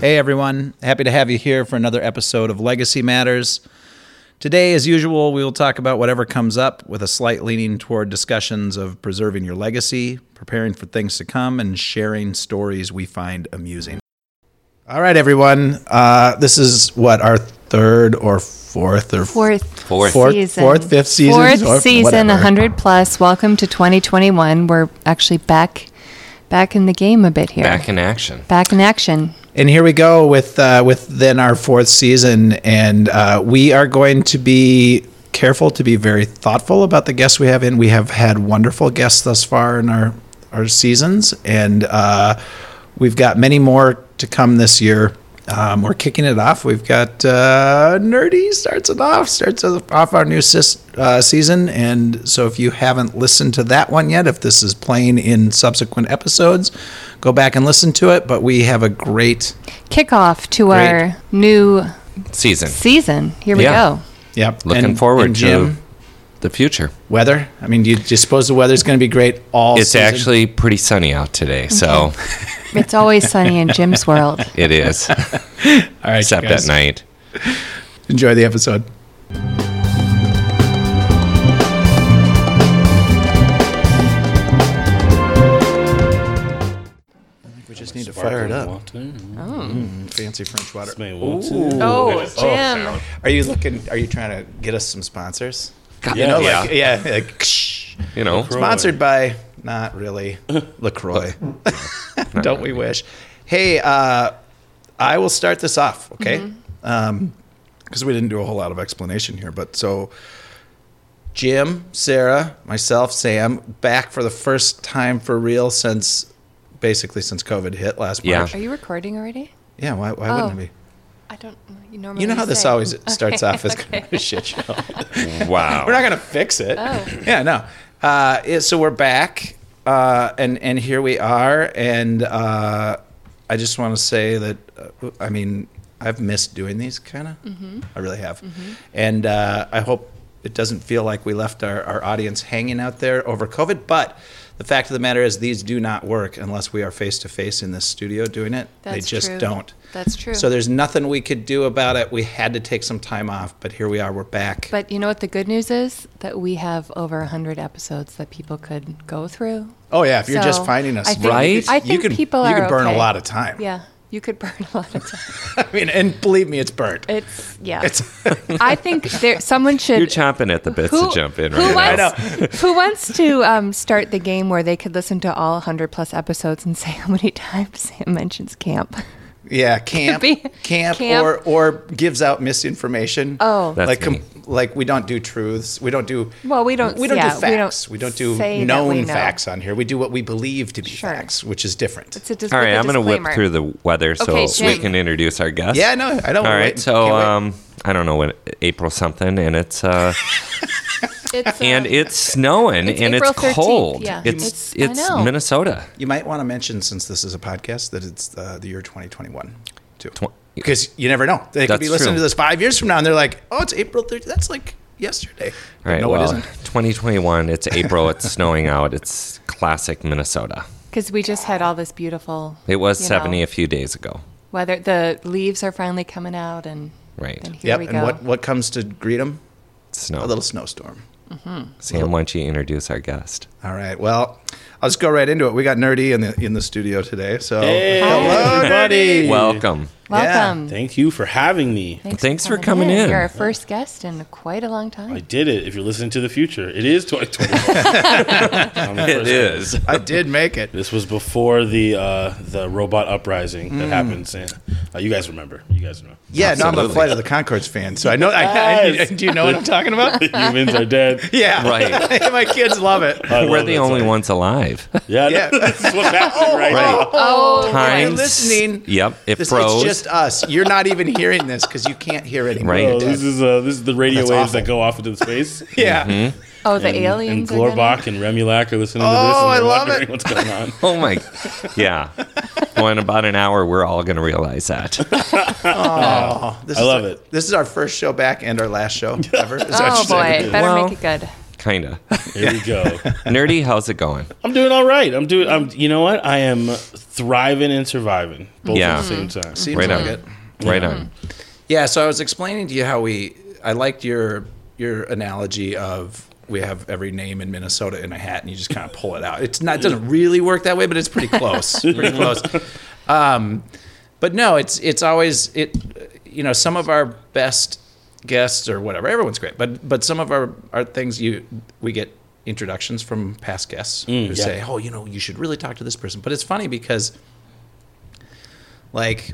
Hey everyone, happy to have you here for another episode of Legacy Matters. Today, as usual, we will talk about whatever comes up with a slight leaning toward discussions of preserving your legacy, preparing for things to come, and sharing stories we find amusing. All right, everyone. Uh, this is what our third or fourth or Fourth, Fourth. Fourth- season. fourth, fifth season, Fourth season, whatever. 100 plus. Welcome to 2021. We're actually back back in the game a bit here. Back in action. Back in action. And here we go with uh, with then our fourth season, and uh, we are going to be careful to be very thoughtful about the guests we have in. We have had wonderful guests thus far in our our seasons, and uh, we've got many more to come this year. Um, we're kicking it off. We've got uh, Nerdy starts it off, starts off our new sis, uh, season. And so if you haven't listened to that one yet, if this is playing in subsequent episodes, go back and listen to it. But we have a great, Kickoff to Great. our new Season. season. Here we Yeah. go. yep. Looking and- forward and to Jim, the future. weather. I mean, do you, do you suppose the weather's going to be great all It's season? actually pretty sunny out today, so It's always sunny in Jim's world. it is, all right, except you guys, at night. Enjoy the episode. We just need to fire it up. Mm, fancy French water. Oh, Jim. Are you looking? Are you trying to get us some sponsors? God, You know, yeah, like yeah, like, you know, sponsored by not really Lacroix. Don't we wish? Hey, uh, I will start this off, okay? Because we didn't do a whole lot of explanation here, but so Jim, Sarah, myself, Sam, back for the first time for real since basically since COVID hit last Yeah. March. Are you recording already? Yeah, why, why Oh. wouldn't it be? I don't you normally You know how this say. always starts Okay, off as okay. kind of a shit show. wow. We're not going to fix it. Oh. Yeah, no. Uh, yeah, so we're back, uh, and and here we are, and uh, I just want to say that uh, I mean I've missed doing these kind of. Mm-hmm. I really have, and uh, I hope it doesn't feel like we left our, our audience hanging out there over COVID. But the fact of the matter is, these do not work unless we are face to face in this studio doing it. they just true. don't. That's true. So there's nothing we could do about it. We had to take some time off, but here we are. We're back. But you know what the good news is? That we have over 100 episodes that people could go through. Oh yeah, if you're just finding us, I think, Right? I You think could- people you are could burn a lot of time. Yeah, you could burn a lot of time. I mean, and believe me, it's burnt. It's yeah. It's I think there someone should. You're chomping at the bits to jump in who right now. wants, who wants to um, start the game where they could listen to all 100 plus episodes and say how many times Sam mentions camp? Yeah, camp, Be- camp, camp. or or gives out misinformation. Oh. That's like me. like we don't do truths. We don't do. Well, we don't- We don't yeah, do we don't facts. We don't, do known know. facts on here. We do what we believe to be Sure. facts, which is different. It's a dis- All right, with a I'm going to whip through the weather so Okay, we can introduce our guest. yeah, no, I don't. All wait. so um, I don't know when April something, and it's uh, It's, and uh, it's snowing it's and April it's 13th, cold. yeah. It's It's- it's. Minnesota. you might want to mention since this is a podcast that it's uh, the year 2021 too, Tw- because you never know. They could be listening true. to this five years from now, and they're like, "Oh, it's April 30th. That's like yesterday." All right, no, well, it isn't. 2021. It's April. it's snowing out. It's classic Minnesota. Because we just had all this beautiful. It was 70 know, a few days ago. weather. The leaves are finally coming out, and Right. then here Yep. we And what what comes to greet them? Snow. A little snowstorm. Sam, why don't you introduce our guest? All right. Well, I'll just go right into it. We got nerdy in the in the studio today. So Hey, hello, everybody. nerdy. Welcome. Welcome. Thank you for having me. Thanks for coming in. You're our first guest in quite a long time. I did it. If you're listening to the future, it is 2021. I'm the It first is. I did make it. This was before the uh, the robot uprising Mm. that happened. Sam. Uh, you guys remember? You guys remember? Yeah, no, I'm a Flight of the Conchords fan, so I know. I, I, do you know what I'm talking about? Humans are dead. Yeah, Right. My kids love it. I We're love the that only song. ones alive. Yeah, Yeah. this is what's happening right, Right. now. Oh, You're Times. listening. Yep. It This, froze. it's just us. You're not even hearing this because you can't hear it anymore. Right. Oh, this is uh, this is the radio That's waves awful. that go off into space. yeah. Mm-hmm. oh, the and, aliens. and are Glorbach and Remulac are listening to this. Oh, and I they're love wondering it. What's going on? oh my. Yeah. Well, in about an hour, we're all going to realize that. Oh, this I is love our- it. This is our first show back and our last show ever. Is that what Oh you're boy, better Well, make it good. Kinda. Here we go. Nerdy, how's it going? I'm doing all right. I'm doing. I'm. You know what? I am thriving and surviving both Yeah. at the same time. Seems Right like on. it. Right on. Yeah, so I was explaining to you how we. I liked your your analogy of we have every name in Minnesota in a hat, and you just kind of pull it out. It's not it doesn't really work that way, but it's pretty close. pretty close. Um, but no, it's it's always it. You know, some of our best guests or whatever, everyone's great, but but some of our our things you we get introductions from past guests mm, who yeah. say, oh, you know, you should really talk to this person. But it's funny because, like,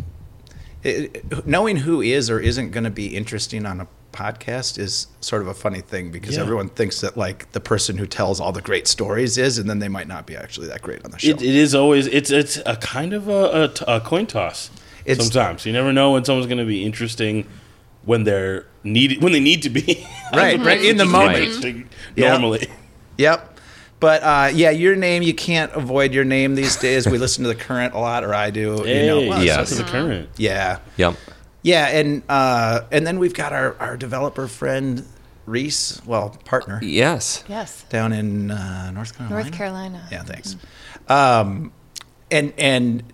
it, knowing who is or isn't going to be interesting on a podcast is sort of a funny thing because Yeah. everyone thinks that like the person who tells all the great stories is, and then they might not be actually that great on the show. It, it is always. It's it's a kind of a coin toss. It's- Sometimes you never know when someone's going to be interesting when they're needed when they need to be. Right, right, in the moment. interesting Yeah. Normally. Yep. But uh, yeah, your name you can't avoid your name these days. We listen to the current a lot, or I do. Hey, you know, well, yes. to the current. yeah, Yep. yeah, and uh, and then we've got our our developer friend Reese, well partner Yes. Yes. down in uh, North Carolina. North Carolina. Yeah, thanks. Um, and and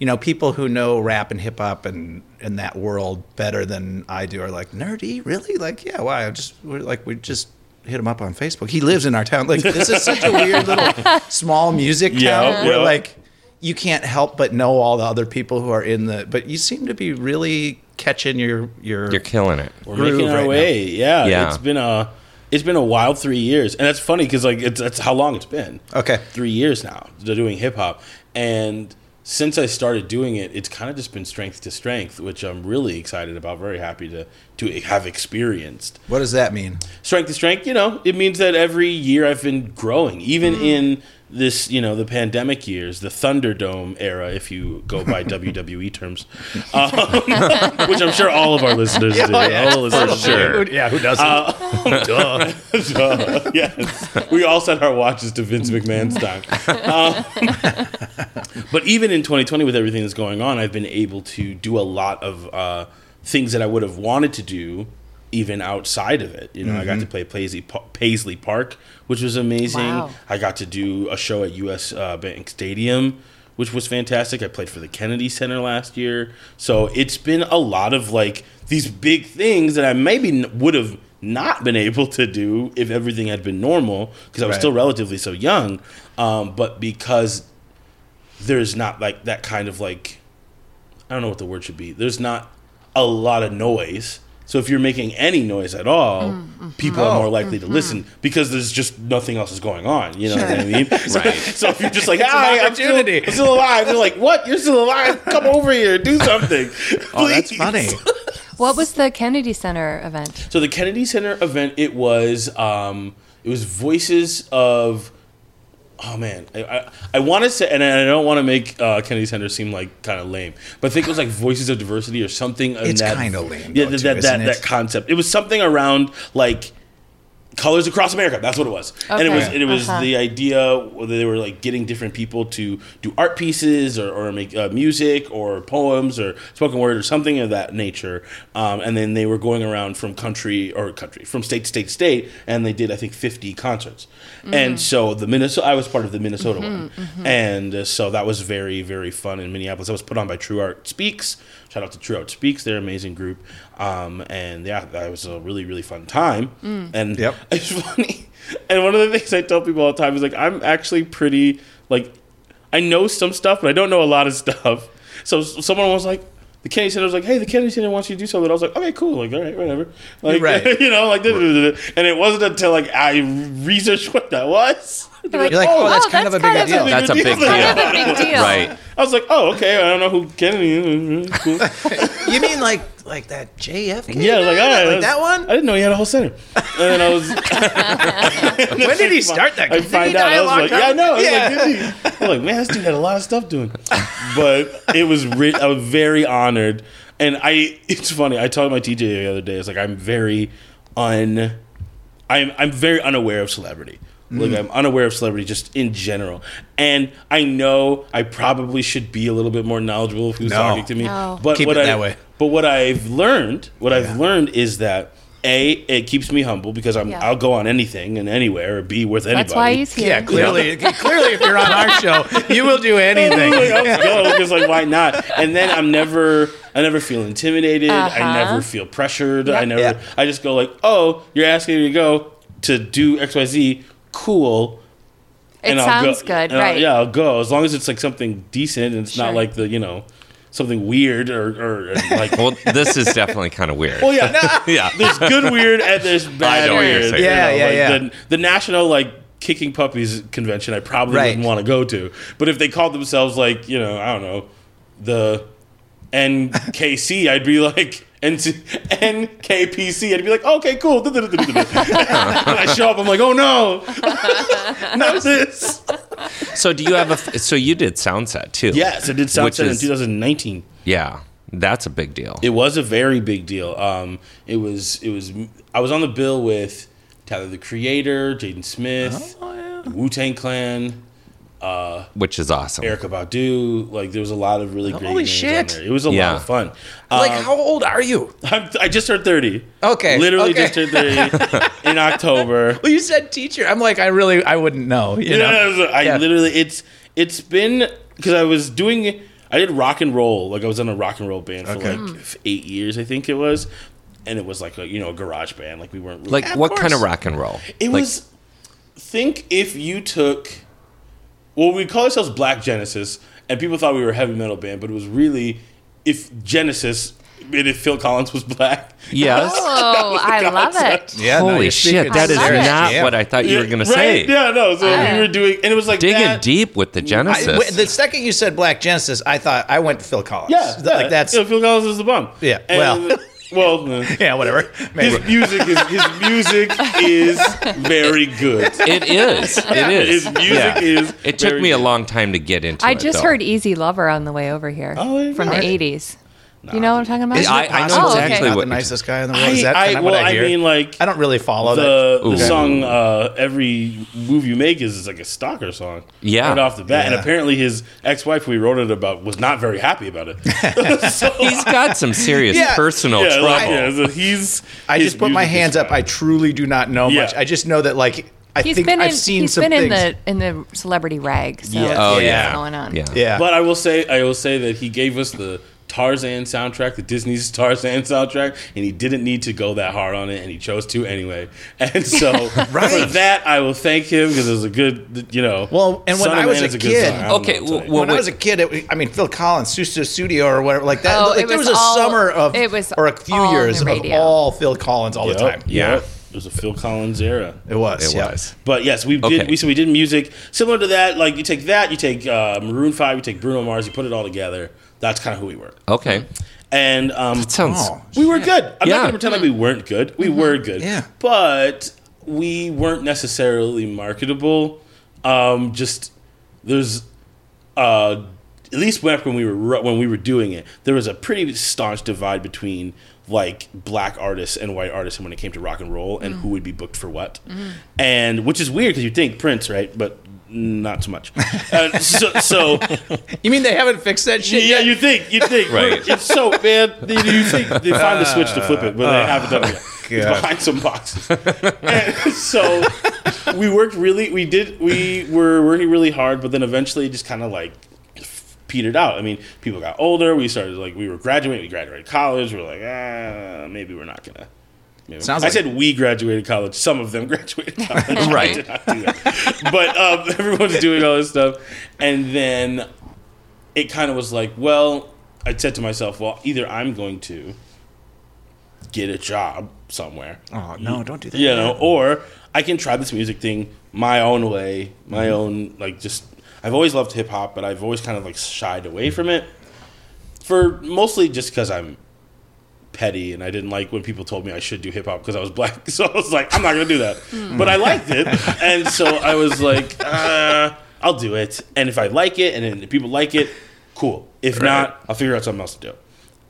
you know, people who know rap and hip hop and and that world better than I do are like nerdy, really? Like, yeah, why? I just we're like we just hit him up on Facebook. He lives in our town. Like, this is such a weird little small music town Yeah, where yeah. like you can't help but know all the other people who are in the. But you seem to be really catching your your. You're killing it. We're making our right way. Yeah, Yeah. It's been a it's been a wild three years, and that's funny because like it's that's how long it's been. Okay. three years now to doing hip hop, and since I started doing it, it's kind of just been strength to strength, which I'm really excited about. Very happy to to have experienced What does that mean? strength to strength. You know, it means that every year I've been growing, even mm. in this, you know, the pandemic years, the Thunderdome era, if you go by WWE terms, um, which I'm sure all of our listeners do. all the listeners do. sure. Yeah, who doesn't? Duh. So, yes, we all set our watches to Vince McMahon's time. Um, but even in 2020, with everything that's going on, I've been able to do a lot of uh, things that I would have wanted to do even outside of it. You know, I got to play Paisley, Paisley Park, which was amazing. Wow. I got to do a show at US uh, Bank Stadium, which was fantastic. I played for the Kennedy Center last year. So it's been a lot of like these big things that I maybe would have not been able to do if everything had been normal because I was Right. still relatively so young. Um, but because there's not like that kind of like, I don't know what the word should be. There's not a lot of noise. So if you're making any noise at all, mm, mm-hmm. people are Oh. more likely to mm-hmm. listen because there's just nothing else is going on. You know what I mean? So, Right. so if you're just like, hi, I'm still, opportunity." I'm still alive, they're like, what? You're still alive? Come over here, do something. Oh, that's funny. What was the Kennedy Center event? So the Kennedy Center event, it was um, it was voices of. Oh man, I I, I want to say, and I don't want to make uh, Kennedy Center seem like kind of lame, but I think it was like Voices of Diversity or something. It's kinda lame, Yeah, though, that too, that, that, that concept. It was something around like colors across America. That's what it was, and it was it was Uh-huh. the idea where they were like getting different people to do art pieces or, or make uh, music or poems or spoken word or something of that nature, um, and then they were going around from country or country from state to state to state, and they did I think fifty concerts, and so the Minnesota I was part of the Minnesota one, and uh, so that was very very fun in Minneapolis. That was put on by True Art Speaks. Shout out to True Art Speaks, they're an amazing group, um, and yeah, that was a really really fun time, and Yep. it's funny. And one of the things I tell people all the time is like, I'm actually pretty like, I know some stuff, but I don't know a lot of stuff. So someone was like, the Kennedy Center was like, hey, the Kennedy Center wants you to do something. I was like, okay, cool, like, all right, whatever. Like, Right. you know, like, and it wasn't until like I researched what that was. You're like, You're like, oh, oh that's kind of a big kind deal. That's a big deal. Kind a big deal. Right. I was like, oh, okay, I don't know who Kennedy is. Cool. You mean like like that JFK? Yeah, I was like, all right, like that's- that one. I didn't know he had a whole center. And then I was. when did he start that? I Did find out. die I a was like, yeah, I know. I was Yeah. like, did he? I'm like, man, this dude had a lot of stuff doing. But it was, re- I was very honored, and I. It's funny. I told my TJ the other day. It's like I'm very un. I'm I'm very unaware of celebrity. Like I'm unaware of celebrity just in general, and I know I probably should be a little bit more knowledgeable of who's No. talking to me. No. But Keep what it I, that way. But what I've learned, what Yeah. I've learned is that A, it keeps me humble because I'm Yeah. I'll go on anything and anywhere or be with anybody. That's why he's here. Yeah, clearly, clearly, if you're on our show, you will do anything. like, I'll go because like why not? And then I'm never I never feel intimidated. I Uh-huh. never feel pressured. I never Yeah. I just go like, oh, you're asking me to go to do X Y Z. Cool. It I'll sounds go. good, And I'll- right? yeah, I'll go as long as it's like something decent and it's not like the you know something weird or, or, or like. Well, this is definitely kind of weird. well, yeah, yeah. there's good weird and there's bad know what weird. Yeah, you know, yeah, like yeah. The, the national like kicking puppies convention, I probably Right. wouldn't want to go to. But if they called themselves like you know, I don't know, the NKC, I'd be like. NC NKPC, I'd be like, okay, cool. and I show up, I'm like, oh no, not this. So do you have a? So you did Soundset too? Yes, I did Soundset in 2019. Yeah, that's a big deal. It was a very big deal. Um, it was. It was. I was on the bill with Tyler the Creator, Jaden Smith, Wu Tang Clan, which is awesome. Erykah Badu. Like there was a lot of really great Holy names shit. on there. It was a Yeah. lot of fun. Like, Um, how old are you? I'm, I just turned thirty. Okay, literally okay. just turned thirty in October. Well, you said teacher. I'm like, I really, I wouldn't know. You know? Yeah, so I Yeah. literally it's it's been because I was doing I did rock and roll like I was in a rock and roll band for Okay. like f- eight years I think it was, and it was like a you know a garage band like we weren't really, Like Of what kind of rock and roll? it Like, was think if you took well we call ourselves Black Genesis and people thought we were a heavy metal band but it was really if Genesis and if Phil Collins was black Yes. Oh, I love it. Yeah, Holy you're shit, that is it. not Yeah. what I thought you were going to right? say. yeah no so Ah. we were doing and it was like Digging that. deep with the Genesis. w- the second you said Black Genesis, I thought I went to Phil Collins. yeah, Th- like that's yeah, Phil Collins is the bum Yeah, And- well. well uh, yeah, whatever. Maybe. His music is his music is very good. it is. It is. His music Yeah. is. It took very me a long time to get into it. I it. just though. heard Easy Lover on the way over here Oh, yeah. from the Alright. 80s. You know what I'm talking about? Isn't I- I know Oh, exactly okay. Not what the you're nicest guy in the world. Is that I, kinda I, what well, I I mean, like I don't really follow the, the Ooh. song uh, "Every Move You Make" is, is like a stalker song. Yeah. right off the bat, and apparently his ex-wife, we wrote it about, was not very happy about it. so, He's got some serious Yeah. personal yeah, trouble. like, yeah, so he's. I just put my hands up. I truly do not know Yeah. much. I just know that like I He's think been I've in. seen He's some been things. in the in the celebrity rag. So Yeah. Oh, yeah. going on. Yeah. yeah, But I will say, I will say that he gave us the Tarzan soundtrack, the Disney's Tarzan soundtrack, and he didn't need to go that hard on it, and he chose to anyway. And so for that, I will thank him because it was a good, you know. Well, and when Son I was Man a is kid- I Okay, know what to well, well, when I was a kid, it, I mean Phil Collins, Sussudio or whatever, like that. Oh, like it there was, was a all- summer of it was or a few years of all Phil Collins all the time. Yeah. yep. It was a Phil Collins era. It was. It yeah. was. But yes, we did. Okay. We so we did music similar to that. Like you take that, you take uh, Maroon Five, you take Bruno Mars, you put it all together. That's kind of who we were. Okay. And um, Sounds. Oh. we were good. I'm Yeah. not gonna pretend like we weren't good. We were good. Yeah. But we weren't necessarily marketable. Um, just there's uh, at least back when we were ru- when we were doing it, there was a pretty staunch divide between like black artists and white artists when it came to rock and roll and who would be booked for what, and which is weird because you think Prince, right? But not too much. Uh, so, so You mean they haven't fixed that shit yeah, yet? you think, you think, Right. It's so man. You, you think they find the switch to flip it, but they haven't done it yet. It's behind some boxes. And so we worked really. We did. We were working really hard, but then eventually it just kind of like petered out. I mean, people got older. We started like we were graduating. We graduated college. We are like, ah, maybe we're not gonna. Maybe- Sounds I like- said we graduated college. Some of them graduated college. Right. did not do that. But um, everyone's doing all this stuff, and then it kind of was like, well, I said to myself, well, either I'm going to get a job somewhere, Oh no, don't do that. you know, or I can try this music thing my own way, my Mm-hmm. own like just. I've always loved hip hop, but I've always kind of like shied away from it, for mostly just because I'm petty and I didn't like when people told me I should do hip hop because I was black. So I was like, I'm not gonna do that. But I liked it, and so I was like, uh, I'll do it. And if I like it, and then if people like it, cool. If not, I'll figure out something else to do.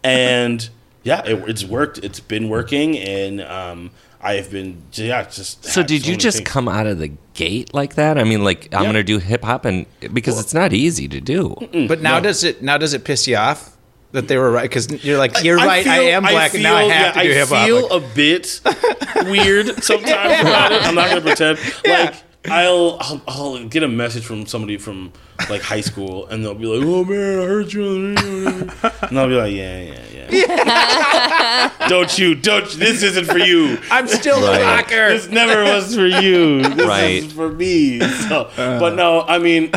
And yeah, it, it's worked. It's been working, and um, I have been yeah just. So had did you just things. come out of the gate like that? I mean, like I'm Yeah. gonna do hip hop, and because it's not easy to do. But now does it now does it piss you off that they were right because you're like you're right. I, feel- am black, and now I feel- have yeah, to do hip hop. I feel a bit weird sometimes about it. I'm not gonna pretend. Like I'll, I'll I'll get a message from somebody from like high school, and they'll be like, "Oh man, I heard you," on the radio." and I'll be like, "Yeah, yeah, yeah." don't you? Don't. This isn't for you. I'm still Right. a rocker. This never was for you. This Right. is for me. So, but no, I mean,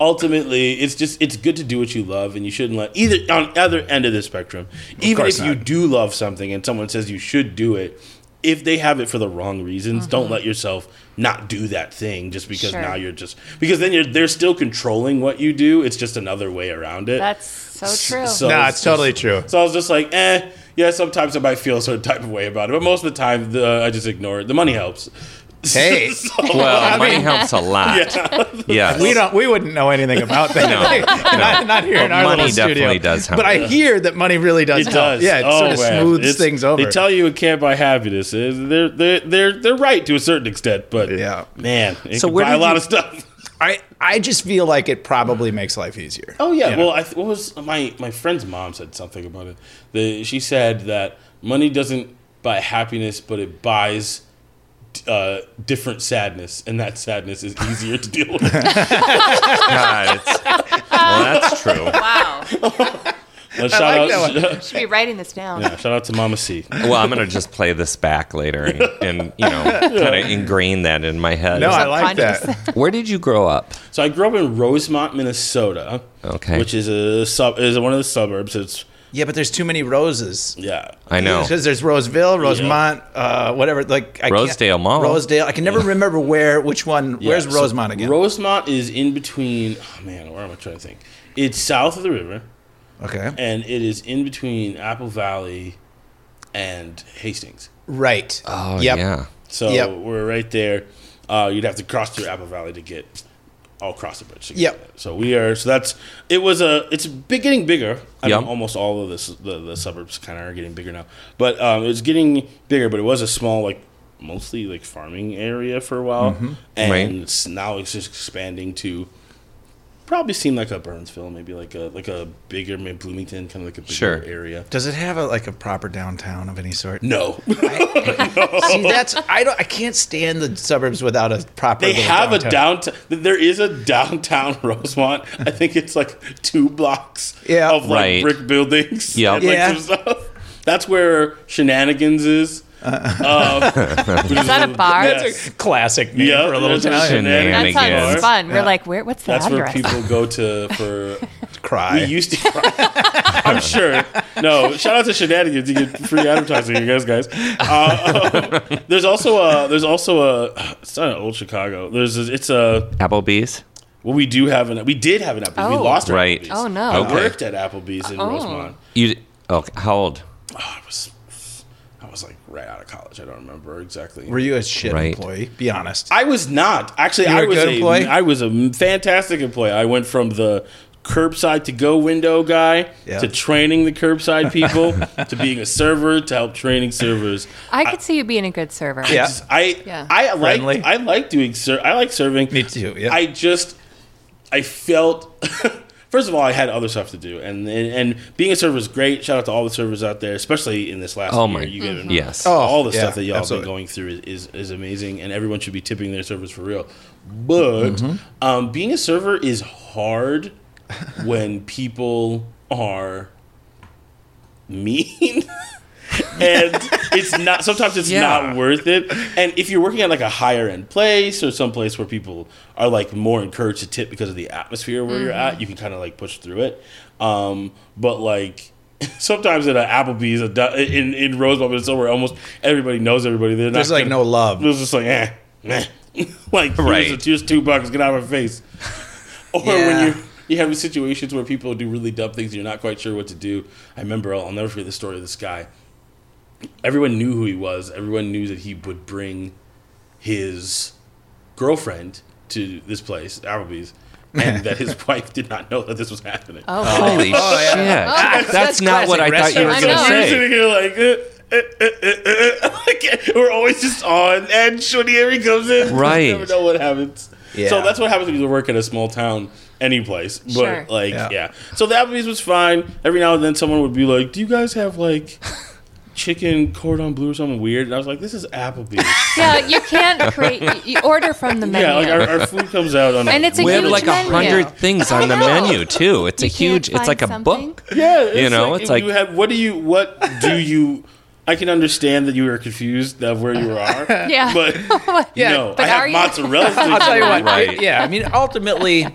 ultimately, it's just it's good to do what you love, and you shouldn't let either on either end of the spectrum. Even course if you do love something, and someone says you should do it, if they have it for the wrong reasons, don't let yourself not do that thing just because Sure. now you're just because then you're they're still controlling what you do. It's just another way around it. That's so true. So no, it's it's totally just- true. so I was just like, eh, yeah, sometimes I might feel a certain type of way about it, but most of the time, the, I just ignore it. The money helps. Hey. So- Well, money helps a lot. Yes. We don't. We wouldn't know anything about that. No, not, not here in our money little studio. definitely does help. But I hear that money really does. it help. does. Yeah, it Oh, sort of man. smooths It's- things over. They tell you it can't buy happiness. They're they're they're they're right to a certain extent, but Yeah. man, it So can where buy a lot you- of stuff. I I just feel like it probably makes life easier. Oh yeah. You know? Well, I what was my my friend's mom said something about it. The, she said that money doesn't buy happiness, but it buys uh, different sadness, and that sadness is easier to deal with. God, it's, well, that's true. wow. Uh, shout like out, that Should be writing this down. yeah, shout out to Mama C. Well, I'm gonna just play this back later and, and you know, kind of ingrain that in my head. no, I like that. Where did you grow up? So I grew up in Rosemount, Minnesota. Okay. Which is a sub is one of the suburbs. It's Yeah, but there's too many roses. yeah. I know. Because there's Roseville, Rosemount, uh, whatever. Like I can't- Rosedale Mall. Rosedale. I can never remember where, which one. Where's Yeah, so Rosemount again? Rosemount is in between. Oh man, where am I trying to think? It's south of the river, okay. and it is in between Apple Valley and Hastings. Right. Oh Yep. yeah. So Yep. we're right there. Uh, you'd have to cross through Apple Valley to get all across the bridge. to get So we are. So that's. It was a. It's big, getting bigger. I Yep. mean, almost all of this, the the suburbs kind of are getting bigger now. But um, it's getting bigger. But it was a small, like mostly like farming area for a while, and Right. it's, now it's just expanding to. Probably seem like a Burnsville, maybe like a like a bigger, maybe Bloomington, kind of like a bigger Sure. area. Does it have a, like a proper downtown of any sort? No, See, that's I don't. I can't stand the suburbs without a proper. They little have a downtown. downtown. There is a downtown Rosemount. I think it's like two blocks Yeah. of like Right. brick buildings. Yep. and, like, Yeah. some stuff. That's where Shenanigans is. Um, Is that a bar? Yes. a classic name Yeah, for a little there's a town. That Shenanigans. sounds fun. Yeah. We're like, where? What's the That's where people go to for. Cry. We used to. cry. I'm sure. No, shout out to Shenanigans. You get free advertising, you guys, guys. Uh, um, there's also a. There's also a. It's not an old Chicago. There's. A, it's a. Applebee's. Well, we do have an. We did have an Applebee's. We Oh. lost our Right. Applebee's. Oh, no. I Okay. worked at Applebee's in Oh. Rosemount. You okay? How old? Oh, I was. I was like right out of college. I don't remember exactly. Were you a shit Right. employee? Be honest. I was not actually. You were I a was good a. employee? I was a fantastic employee. I went from the curbside to go window guy Yeah. to training the curbside people to being a server to help training servers. I could see you being a good server. Yeah. I Yeah. I like Friendly. I like doing ser- I like serving. Me too, yeah. I just I felt first of all I had other stuff to do and and, and being a server is great. Shout out to all the servers out there, especially in this last Oh year. my- You get Yes. Oh, all the yeah, stuff that y'all absolutely. been going through is, is is amazing, and everyone should be tipping their servers for real. But Mm-hmm. um, being a server is hard when people are mean. and it's not sometimes it's Yeah. not worth it and if you're working at like a higher end place or some place where people are like more encouraged to tip because of the atmosphere where you're at you can kind of like push through it um, but like sometimes at an applebee's a du- in, in rosemount but somewhere almost everybody knows everybody they're not There's like gonna- no love. it's just like eh, meh. like Right. here's, here's two bucks get out of my face or Yeah. when you you have situations where people do really dumb things and you're not quite sure what to do. I remember I'll, I'll never forget the story of this guy. Everyone knew who he was. Everyone knew that he would bring his girlfriend to this place, Applebee's, and that his wife did not know that this was happening. Oh, Holy Oh, shit! Oh, yeah. That's, That's not what I thought you were going to I know. You're say. sitting here like, eh. like, we're always just on, edge and Shonieri comes in. just Right. never know what happens. Yeah. So that's what happens when you work in a small town, any place. But Sure. like, Yeah. yeah. So the Applebee's was fine. Every now and then, someone would be like, "Do you guys have like chicken cordon bleu or something weird?" And I was like, "This is Applebee's." Yeah, you can't create. You, you order from the menu. yeah, like our, our food comes out on. And it's a We have like a hundred things on the menu too. It's a You can't huge. It's find like a something? book. Yeah, it's know, like, it's like- you have. What do you? What do you? I can understand that you are confused of where you are. Yeah. but Yeah, no, but I have are you? mozzarella. I'll tell you what. Right. Yeah, I mean, ultimately,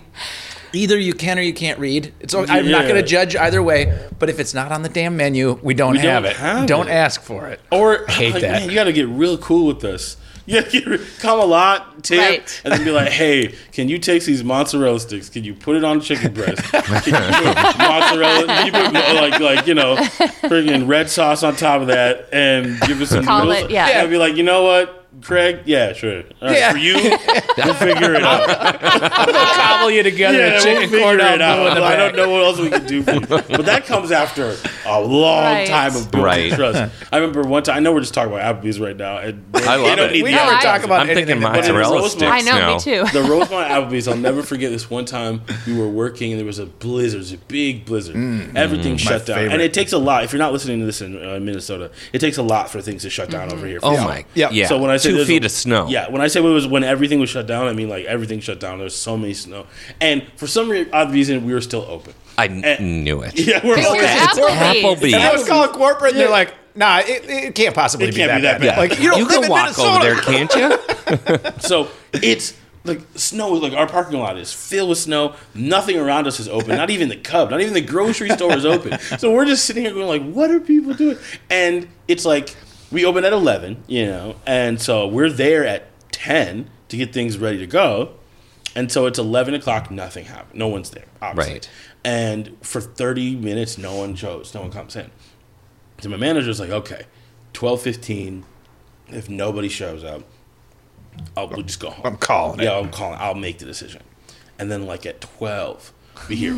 either you can or you can't read. It's. I'm not going to judge either way. But if it's not on the damn menu, we don't We have don't it. have don't ask for it. Or hate like, that. Man, you got to get real cool with this. You come a lot, tip, Right. and then be like, "Hey, can you take these mozzarella sticks? Can you put it on chicken breast? Can you put mozzarella? Can you put like like you know, freaking red sauce on top of that, and give us some Call noodles?" it, yeah. And I'd be like, you know what, Craig? Yeah, sure. All right, Yeah. For you, we'll figure it out. We'll cobble you together Yeah, a we'll figure cordon it out. bleu I don't know what else we can do for you. But that comes after a long Right. time of building Right. trust. I remember one time, I know we're just talking about Applebee's right now. And I love don't it. need We never talk about I'm thinking anything that- But it was mozzarella sticks I know, now. me too. the Rosemount Applebee's, I'll never forget this one time we were working and there was a blizzard, it was a big blizzard. Everything shut down. favorite. And it takes a lot. If you're not listening to this in uh, Minnesota, it takes a lot for things to shut down over here. Oh my. Yeah. Yeah. So when I say two there's feet a- of snow. Yeah, when I say it was when everything was shut down, I mean like everything shut down. There's so many snow, and for some re- odd reason, we were still open. I n- And- knew it. Yeah, we're open. you're Applebee's. Applebee's. And I was calling corporate, and they're like, "Nah, it, it can't possibly It be, can't that be that bad." bad. Like you don't you live can in walk over Minnesota. there, can't you? So it's like snow. Like our parking lot is filled with snow. Nothing around us is open. Not even the Cub. Not even the grocery store is open. So we're just sitting here going like, "What are people doing?" And it's like we open at eleven, you know, and so we're there at ten to get things ready to go. And so it's eleven o'clock. Nothing happened. No one's there. Obviously. Right. And for thirty minutes, no one shows. No one comes in. So my manager's like, "Okay, twelve fifteen. If nobody shows up." I'll we'll just go home. I'm calling it. Yeah, I'm calling. I'll make the decision. And then like at twelve, we hear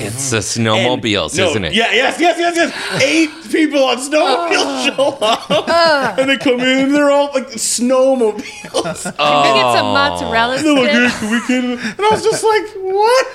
It's the and- snowmobiles, no, isn't it? Yeah, yes, yes, yes, yes. Eight people on snowmobiles show up, and they come in. and They're all like snowmobiles. Can we get some mozzarella They're like, "Hey, sticks? can we get-" And I was just like, "What?"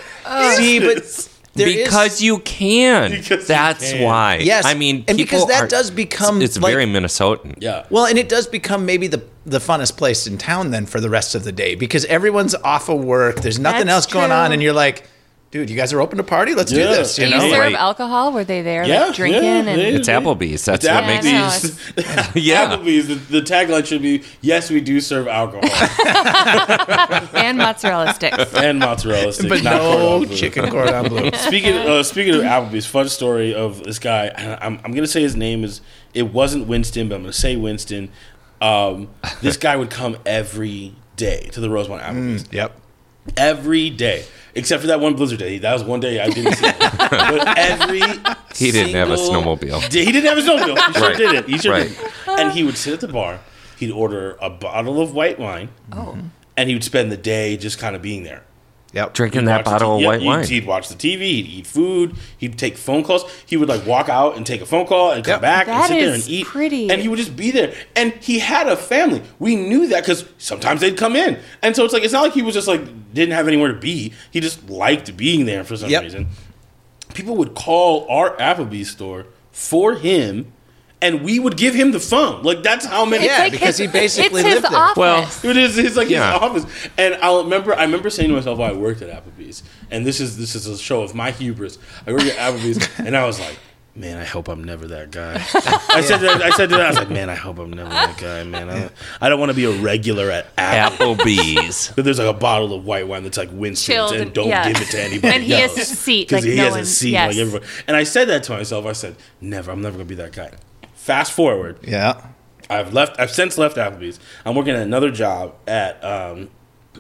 is See, but this?" There is- because you can. Because you That's can. why. Yes, I mean, and because that are- does become, It's like- very Minnesotan. yeah. Well, and it does become maybe the the funnest place in town then for the rest of the day because everyone's off of work. There's nothing That's else going on, and you're like, dude, you guys are open to party. Let's do this. You And Do you know, serve Right. alcohol? Were they there, Yeah, like drinking yeah, and they- It's Applebee's. That's It's what Yeah, makes I it. know. Yeah. Applebee's. The, the tagline should be: "Yes, we do serve alcohol and mozzarella sticks? and mozzarella sticks, but not no cordon chicken cordon bleu. Speaking uh, speaking of Applebee's, fun story of this guy. I'm, I'm gonna say his name is. It wasn't Winston, but I'm gonna say Winston. Um, this guy would come every day to the Rosemount Applebee's. Yep. Every day, except for that one Blizzard day. That was one day I didn't see him. but every He didn't have a snowmobile. day- he didn't have a snowmobile. He sure Right. didn't. He sure Right. didn't. And he would sit at the bar. He'd order a bottle of white wine. Oh. Mm-hmm. And he would spend the day just kind of being there. Yep. Drinking He'd that bottle t- of yeah, white he'd- wine. He'd watch the TV. He'd eat food. He'd take phone calls. He would like walk out and take a phone call and come Yep. back and That sit there is and eat. pretty. And he would just be there. And he had a family. We knew that because sometimes they'd come in. And so it's like it's not like he was just like didn't have anywhere to be. He just liked being there for some Yep. reason. People would call our Applebee's store for him. And we would give him the phone. Like that's how many. Yeah, like because his, he basically it's his lived there. office. Well, It is. It's like Yeah. his office, and I remember. I remember saying to myself, while I worked at Applebee's, and this is this is a show of my hubris. I worked at Applebee's, and I was like, "Man, I hope I'm never that guy." I said, that, I said to that, I was like, "Man, I hope I'm never that guy, man. I, I don't want to be a regular at Applebee's." Applebee's. But there's like a bottle of white wine that's like Winston's, Chilled and and- don't yeah. give it to anybody. And he has else. a seat, because like he no has one- a seat yes. like everybody. And I said that to myself. I said, "Never. I'm never gonna be that guy." Fast forward. Yeah. I've left. I've since left Applebee's. I'm working at another job at um,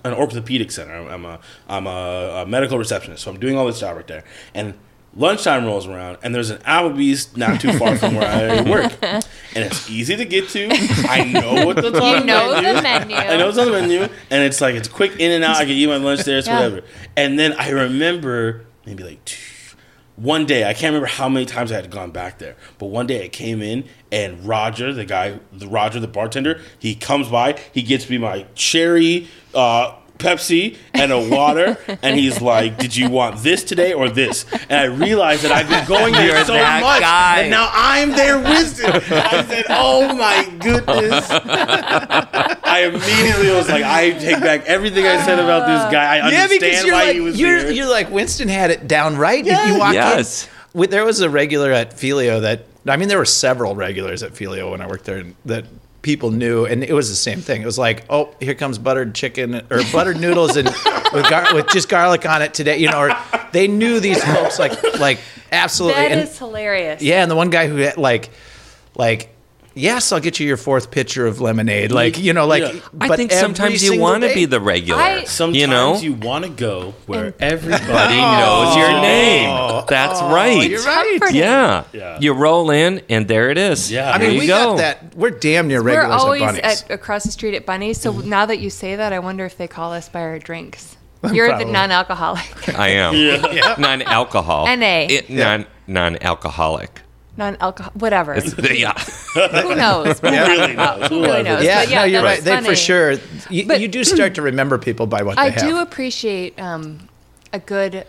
an orthopedic center. I'm a I'm a, a medical receptionist, so I'm doing all this job right there. And lunchtime rolls around, and there's an Applebee's not too far from where I work, and it's easy to get to. I know what the You know the menu. I know it's on the menu, and it's like it's quick in and out. I can eat my lunch there, it's Yeah. whatever. And then I remember maybe like two, one day I can't remember how many times I had gone back there, but one day I came in and Roger, the guy, the Roger, the bartender, he comes by, he gets me my cherry. Uh, Pepsi and a water, and he's like, "Did you want this today or this?" And I realized that I've been going there You're so that much, guy. and now I'm there with him. I said, "Oh my goodness!" I immediately was like, "I take back everything I said about this guy. I understand why like, he was you're, here." you're like Winston had it down right. You- you walk Yes. in. With, there was a regular at Filio that I mean there were several regulars at Filio when I worked there that people knew, and it was the same thing. It was like, oh, here comes buttered chicken or buttered noodles and with, gar- with just garlic on it today. You know, or they knew these folks like like absolutely. That and, is hilarious. yeah, and the one guy who had like like. Yes, I'll get you your fourth pitcher of lemonade. Like you know, like. Yeah. I think sometimes you want to be the regular. I- Sometimes you know, you want to go where everybody Buddy knows your oh. name. That's oh, right. Oh, you're right. Yeah. Yeah. You roll in, and there it is. Yeah. I There mean, you we go. got that. We're damn near We're regulars always at Bunny's. at, across the street at Bunny's. So now that you say that, I wonder if they call us by our drinks. You're Probably. the non-alcoholic, I am. Yeah. Non-alcohol. NA. It, non, non-alcoholic. Non-alcohol, whatever. yeah. Who knows? Who really knows? Who really knows? yeah, But yeah, no, you're right. was They for sure. You, But- you do start to remember people by what I they have. I do appreciate um, a good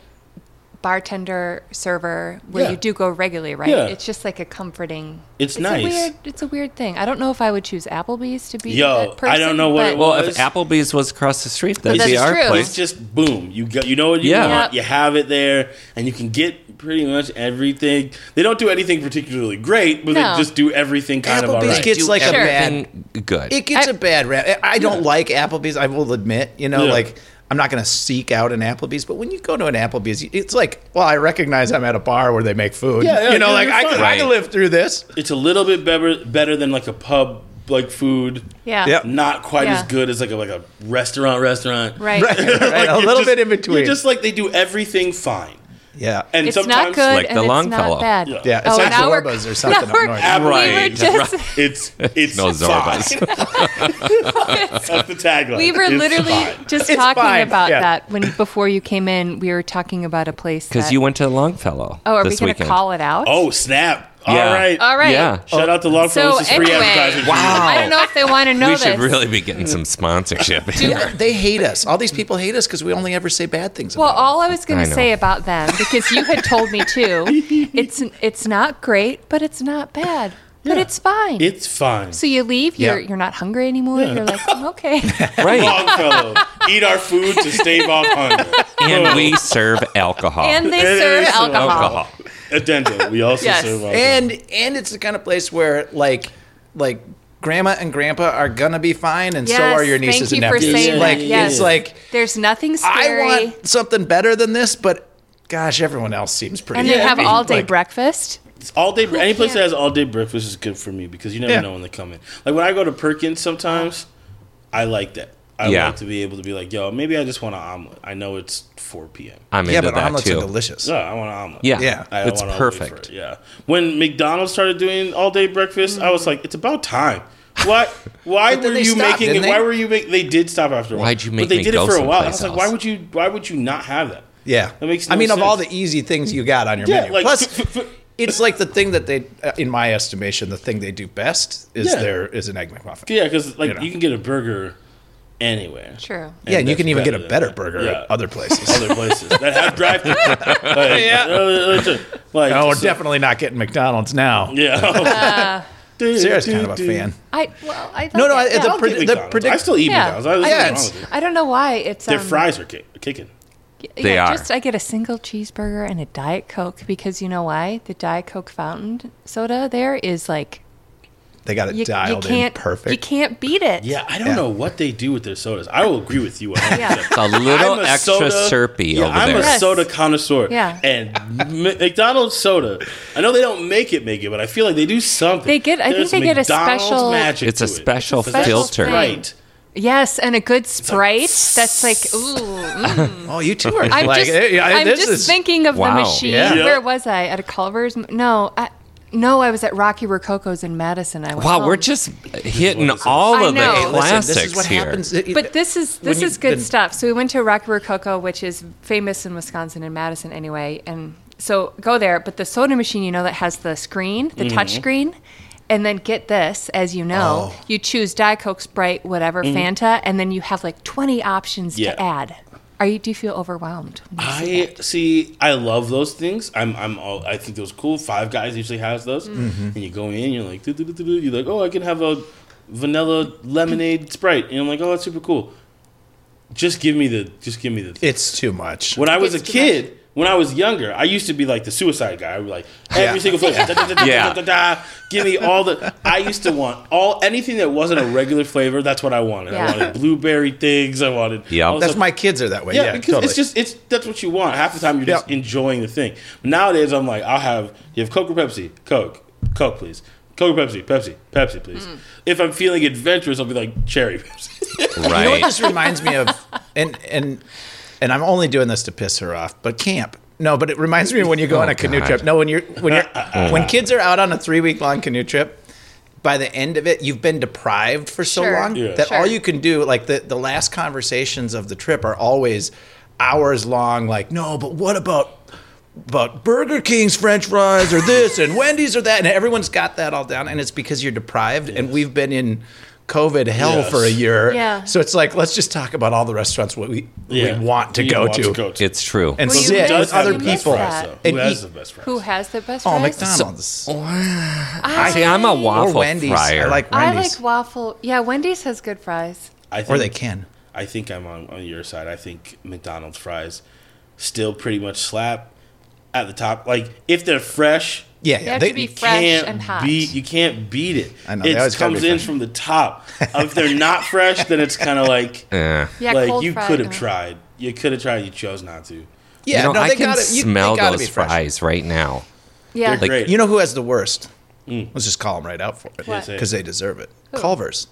bartender server where Yeah. you do go regularly, right? Yeah. It's just like a comforting. It's A nice. weird, it's a weird thing. I don't know if I would choose Applebee's to be Yo, that person. I don't know what it Well, if Applebee's was across the street, that'd that's be our true. place. It's just boom. You got you know what you Yeah. want. Yep. You have it there, and you can get pretty much everything. They don't do anything particularly great, but No. they just do everything kind of Applebee's alright. gets Do like a bad. everything good. It gets I- a bad rap. I don't like Applebee's. I will admit. You know, Yeah. like I'm not going to seek out an Applebee's, but when you go to an Applebee's, it's like, well, I recognize I'm at a bar where they make food. Yeah, yeah, you know, you're- like you're I can, fine. I can Right. live through this. it's a little bit better better than like a pub like food. yeah. Yep. Not quite Yeah. as good as like a like a restaurant restaurant. Right. Right, right, Like, a you're little just- bit in between. You're just like they do everything fine. Yeah, And It's sometimes not good Like the and it's Longfellow. not bad. Yeah. yeah. It's Oh, like now we're- Zorba's or something now up we're- north. We were Right. just It's it's No Zorbas. That's the tagline. we were It's literally fine. just It's talking fine, about yeah. that when before you came in. We were talking about a place Because that- you went to Longfellow Oh, are we this going to weekend. call it out? Oh snap! Yeah. All right. all right. Yeah. Shout out to Longfellow. So this is free anyway, advertising. Wow. I don't know if they want to know we this. should really be getting some sponsorship. Yeah, they hate us. All these people hate us because we only ever say bad things. Well, about all I was going to say about them, because you had told me too, it's it's not great, but it's not bad, but Yeah. it's fine. It's fine. so you leave, you're Yeah. you're not hungry anymore. You're like, mm, okay, right. Longfellow. Eat our food to stave off hunger. And we serve alcohol. and they It serve alcohol. alcohol. Addendum. We also Yes. serve alcohol. and and it's the kind of place where like like grandma and grandpa are gonna be fine, and so are your nieces thank and you for nephews. saying like that, yes. it's like There's nothing scary. I want something better than this, but gosh, everyone else seems pretty. and they have all day Like, breakfast. It's all day. Any place that has all day breakfast is good for me because you never Yeah. know when they come in. Like when I go to Perkins, sometimes I like that. I Yeah. like to be able to be like, yo, maybe I just want an omelet. I know it's 4 p.m. I'm Yeah, into but that omelets too. are delicious. No, I want an omelet. Yeah, Yeah. I it's wanna wait for perfect. it, Yeah. When McDonald's started doing all day breakfast, I was like, it's about time. What? Why were they you stopped, making it? they? Why were you make? They did stop after a while. Why'd you make it? But they did it for a while. I was someplace like, why would you? Why would you not have that? Yeah, That makes I no mean, of all the easy things you got on your Yeah, menu, like plus f- f- it's like the thing that they, uh, in my estimation, the thing they do best is Yeah. there is an egg McMuffin. Yeah, because like You know. you can get a burger anywhere. True. Yeah, and you can even get a better burger Yeah. at other places. other places that have drive through. Like, Yeah. uh, like, no, we're so- definitely not getting McDonald's now. Yeah. Sarah's kind of a fan. I well, I No, no, thought it's that- a yeah. I'll the predict- I still eat Yeah. McDonald's. I, Yeah, nothing wrong it's- with it. I don't know why it's Their um, fries are kick- kicking. They yeah, are. Just I get a single cheeseburger and a diet coke because you know why? The diet coke fountain soda there is like They got it you, you dialed can't in perfect. You can't beat it. Yeah, I don't Yeah. know what they do with their sodas. I will agree with you. Yeah. It's a little a extra soda- syrupy yeah, over I'm there. a Yes. soda connoisseur. Yeah. And McDonald's soda, I know they don't make it, make it, but I feel like they do something. They get- I think There's they get a special- magic It's a to it. special It's a special filter. thing. Right. Yes, and a good Sprite. that's like ooh. mm. oh, you two are I'm like, just, eh, yeah, I'm this just is, thinking of Wow. the machine. Yeah. Yeah. Where was I? At a Culver's? No, I, no, I was at Rocky Rococo's in Madison. I went Wow, we're just hitting what this is. all I of the know. Hey, listen, classics this is what here. happens. But this is this When is you've good been- stuff. So we went to Rocky Rococo, which is famous in Wisconsin and Madison anyway, and so go there. But the soda machine, you know, that has the screen, the touch mm-hmm. screen. And then get this, as you know, Oh. you choose Diet Coke, Sprite, whatever, mm-hmm. Fanta, and then you have like 20 options Yeah. to add. Are you? Do you feel overwhelmed? when you see I that? see. I love those things. I'm. I'm. All, I think those cool. Five Guys usually has those, Mm-hmm. and you go in. You're like, you're like, oh, I can have a vanilla lemonade Sprite, and I'm like, oh, that's super cool. Just give me the. Just give me the. It's too much. when I was a It's too kid, when I was younger, I used to be like the suicide guy. I would be like every Yeah. single flavor. da, da, da, da, Yeah. da, da, da. Give me all the. I used to want all anything that wasn't a regular flavor. That's what I wanted. Yeah. I wanted blueberry things. I wanted. Yeah. That's stuff. my kids are that way. Yeah, Yeah, because totally. it's just it's that's what you want. Half the time you're just Yep. enjoying the thing. Nowadays I'm like, I'll have you have Coke or Pepsi, Coke, Coke please, Coke or Pepsi, Pepsi, Pepsi please. Mm. If I'm feeling adventurous, I'll be like cherry Pepsi. right. You know what Right. this reminds me of, and and and I'm only doing this to piss her off, but camp. No, but it reminds me of when you go oh, on a canoe God. trip. No, when you're when you're uh, uh, uh. when kids are out on a three week long canoe trip. By the end of it, you've been deprived for so Sure. long Yeah. that all you can do, like the the last conversations of the trip, are always hours long. Like, no, but what about about Burger King's French fries or this and Wendy's or that, and everyone's got that all down, and it's because you're deprived, and we've been in COVID hell Yes. for a year. Yeah. So it's like let's just talk about all the restaurants what we Yeah. we want to You go want to, go to. It's true. and Well, you sit with other people. that. Who And has the best fries? Who has the best Oh, fries? McDonald's oh, I, See, I'm a or waffle Wendy's. fryer. I like I like waffle. Yeah, Wendy's has good fries. I think, or they can. I think I'm on, on your side. I think McDonald's fries still pretty much slap at the top. Like if they're fresh, Yeah, They yeah. have They, to be fresh can't and hot. beat you can't beat it. I know, it comes in fresh. from the top. if they're not fresh, then it's kind of like. Yeah, like cold you could have tried. You could have tried. You chose not to. yeah, you know, no, I they can gotta, you, smell gotta those fries right now. Yeah, They're great. You know who has the worst? Mm. Let's just call them right out for it because they deserve it. Culver's.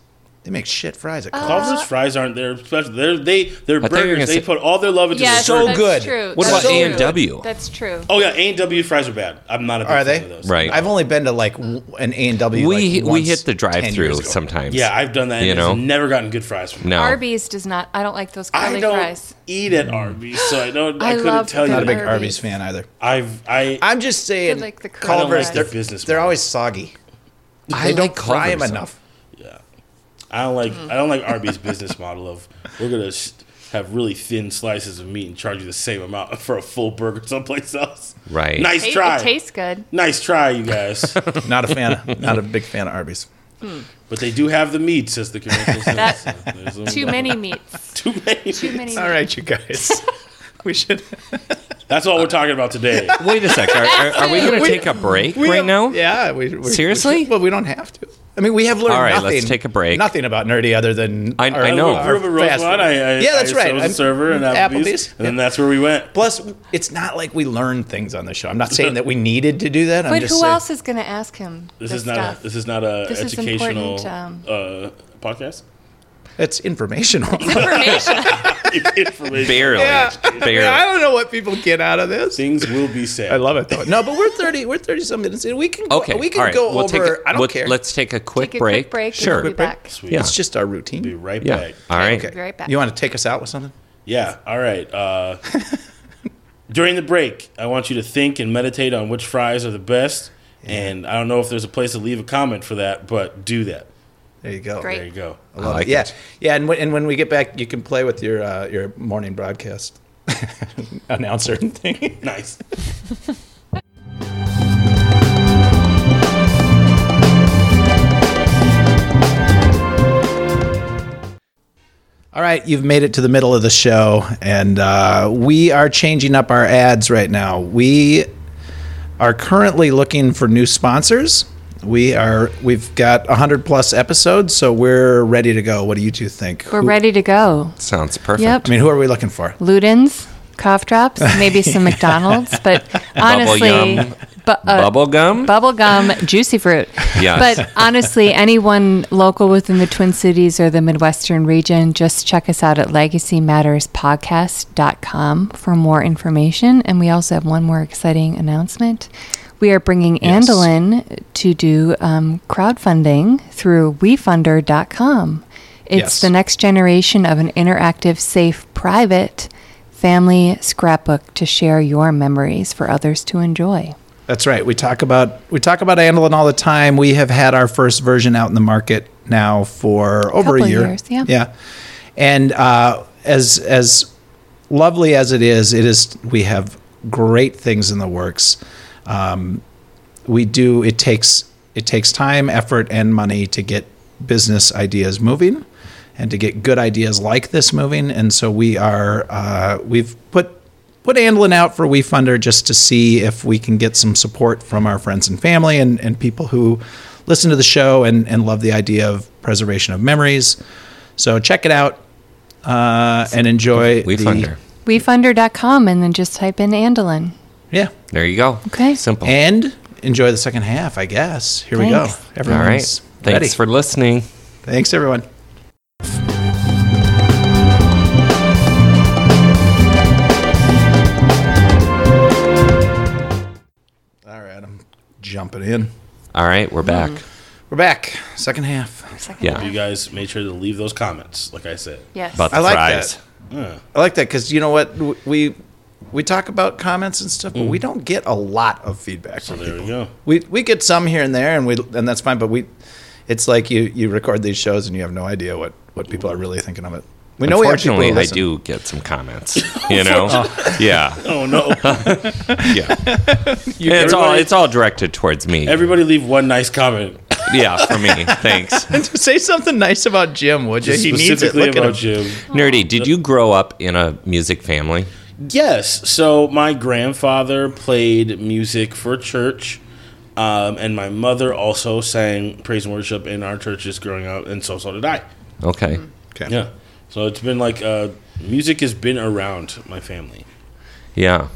They make shit fries at Culver's. Culver's uh, fries aren't their special. They're they their I thought you were burgers. gonna They say- put all their love into yes, the So burger. that's good. True. What That's about so A true. and W? That's true. Oh yeah, A and W fries are bad. I'm not a big Are fan they? of those. Right. I've only been to like w- an A and W. We like, we once hit the drive-through sometimes. Yeah, I've done that. And You it's know? never gotten good fries from. them. no. Arby's does not. I don't like those I curly don't fries. eat at Arby's, so I don't. I, I couldn't love tell you. Not a big Arby's. Arby's fan either. I've I I'm just saying, like the curly Culver's. fries. They're, Their business they're model. always soggy. I They don't like fry them Culver's, enough. yeah. I don't like Mm. I don't like Arby's business model of we're gonna have really thin slices of meat and charge you the same amount for a full burger someplace else. Right. Nice It, try. it tastes good. nice try, you guys. Not a fan. Of, not a big fan of Arby's. but they do have the meat, says the commercial. says. That- So there's some- Too many meats. Too many. Too many. All right, you guys. we should. That's all we're talking about today. Wait a sec. Are, are, are we going to take a break we right don't- now? Yeah. We, we, Seriously? We, well, we don't have to. I mean, we have learned All right, nothing. let's take a break. Nothing about nerdy other than I- I know. I grew up fast food. I, I, yeah, that's I, right. I was a I'm- server in Applebee's, Applebee's. and then that's where we went. Plus, it's not like we learned things on the show. I'm not saying that we needed to do that. I'm But just who saying, else is going to ask him? This this is not stuff? a, this is not a This is educational important, um, uh, podcast. It's informational. Information. Information. Barely. yeah. Barely. I don't know what people get out of this. Things will be said. I love it though. No, but we're thirty. We're thirty some minutes in. We can. Go, Okay. We can all right. go we'll over. Take a, I don't we'll- care. Let's take a quick Take a break. quick break. Sure. And we'll be back. Sweet. Yeah. It's just our routine. Be right Yeah. back. All right. Be right back. You want to take us out with something? Yeah. All right. Uh, during the break, I want you to think and meditate on which fries are the best. And I don't know if there's a place to leave a comment for that, but do that. There you go. Great. There you go. I love like it. Yeah, it. yeah. And when, and when we get back, you can play with your uh, your morning broadcast announcer thing. Nice. All right, you've made it to the middle of the show, and uh, we are changing up our ads right now. We are currently looking for new sponsors. We are we've got hundred plus episodes, so we're ready to go. What do you two think? We're Who- ready to go. Sounds perfect. Yep. I mean, who are we looking for? Ludens, cough drops, maybe some McDonald's, but honestly, yum. bu- uh, Bubble gum? bubble gum, juicy fruit. Yes. But honestly, anyone local within the Twin Cities or the Midwestern region, just check us out at legacymatterspodcast.com for more information. And we also have one more exciting announcement. We are bringing Yes. Andelin to do um, crowdfunding through wefunder.com. It's Yes. the next generation of an interactive, safe, private family scrapbook to share your memories for others to enjoy. That's right. We talk about we talk about Andelin all the time. We have had our first version out in the market now for over Couple a year. years, yeah. Yeah. And uh, as as lovely as it is, it is we have great things in the works. Um, we do it takes it takes time, effort, and money to get business ideas moving and to get good ideas like this moving. And so we are uh, we've put put Andelin out for WeFunder just to see if we can get some support from our friends and family and, and people who listen to the show and, and love the idea of preservation of memories. So check it out uh, and enjoy We the funder. WeFunder.com and then just type in Andelin. Yeah There you go. Okay. Simple. and enjoy the second half. I guess here we go. Thanks. Everyone's right. Thanks ready. for listening. Thanks everyone. All right, I'm jumping in. All right, we're back. Mm-hmm. We're back. Second half. Second Yeah. You guys made sure to leave those comments, like I said. Yes. About the I like fries. that. I like that because you know what we we talk about comments and stuff, but we mm. don't get a lot of feedback. So from there people. we go. We we get some here and there, and we and that's fine. But we, it's like you you record these shows and you have no idea what what people are really thinking of it. We know we have. Unfortunately, who I do get some comments. You know, oh. yeah, Oh no! yeah. it's all it's all directed towards me. Everybody leave one nice comment. yeah, for me. Thanks. And Say something nice about Jim, would you? He needs it. Specifically Look at about him. Jim. Nerdy, did you grow up in a music family? Yes. So my grandfather played music for church, um, and my mother also sang praise and worship in our churches growing up, and so so did I. Okay. Okay. Yeah. So it's been like uh, music has been around my family. Yeah.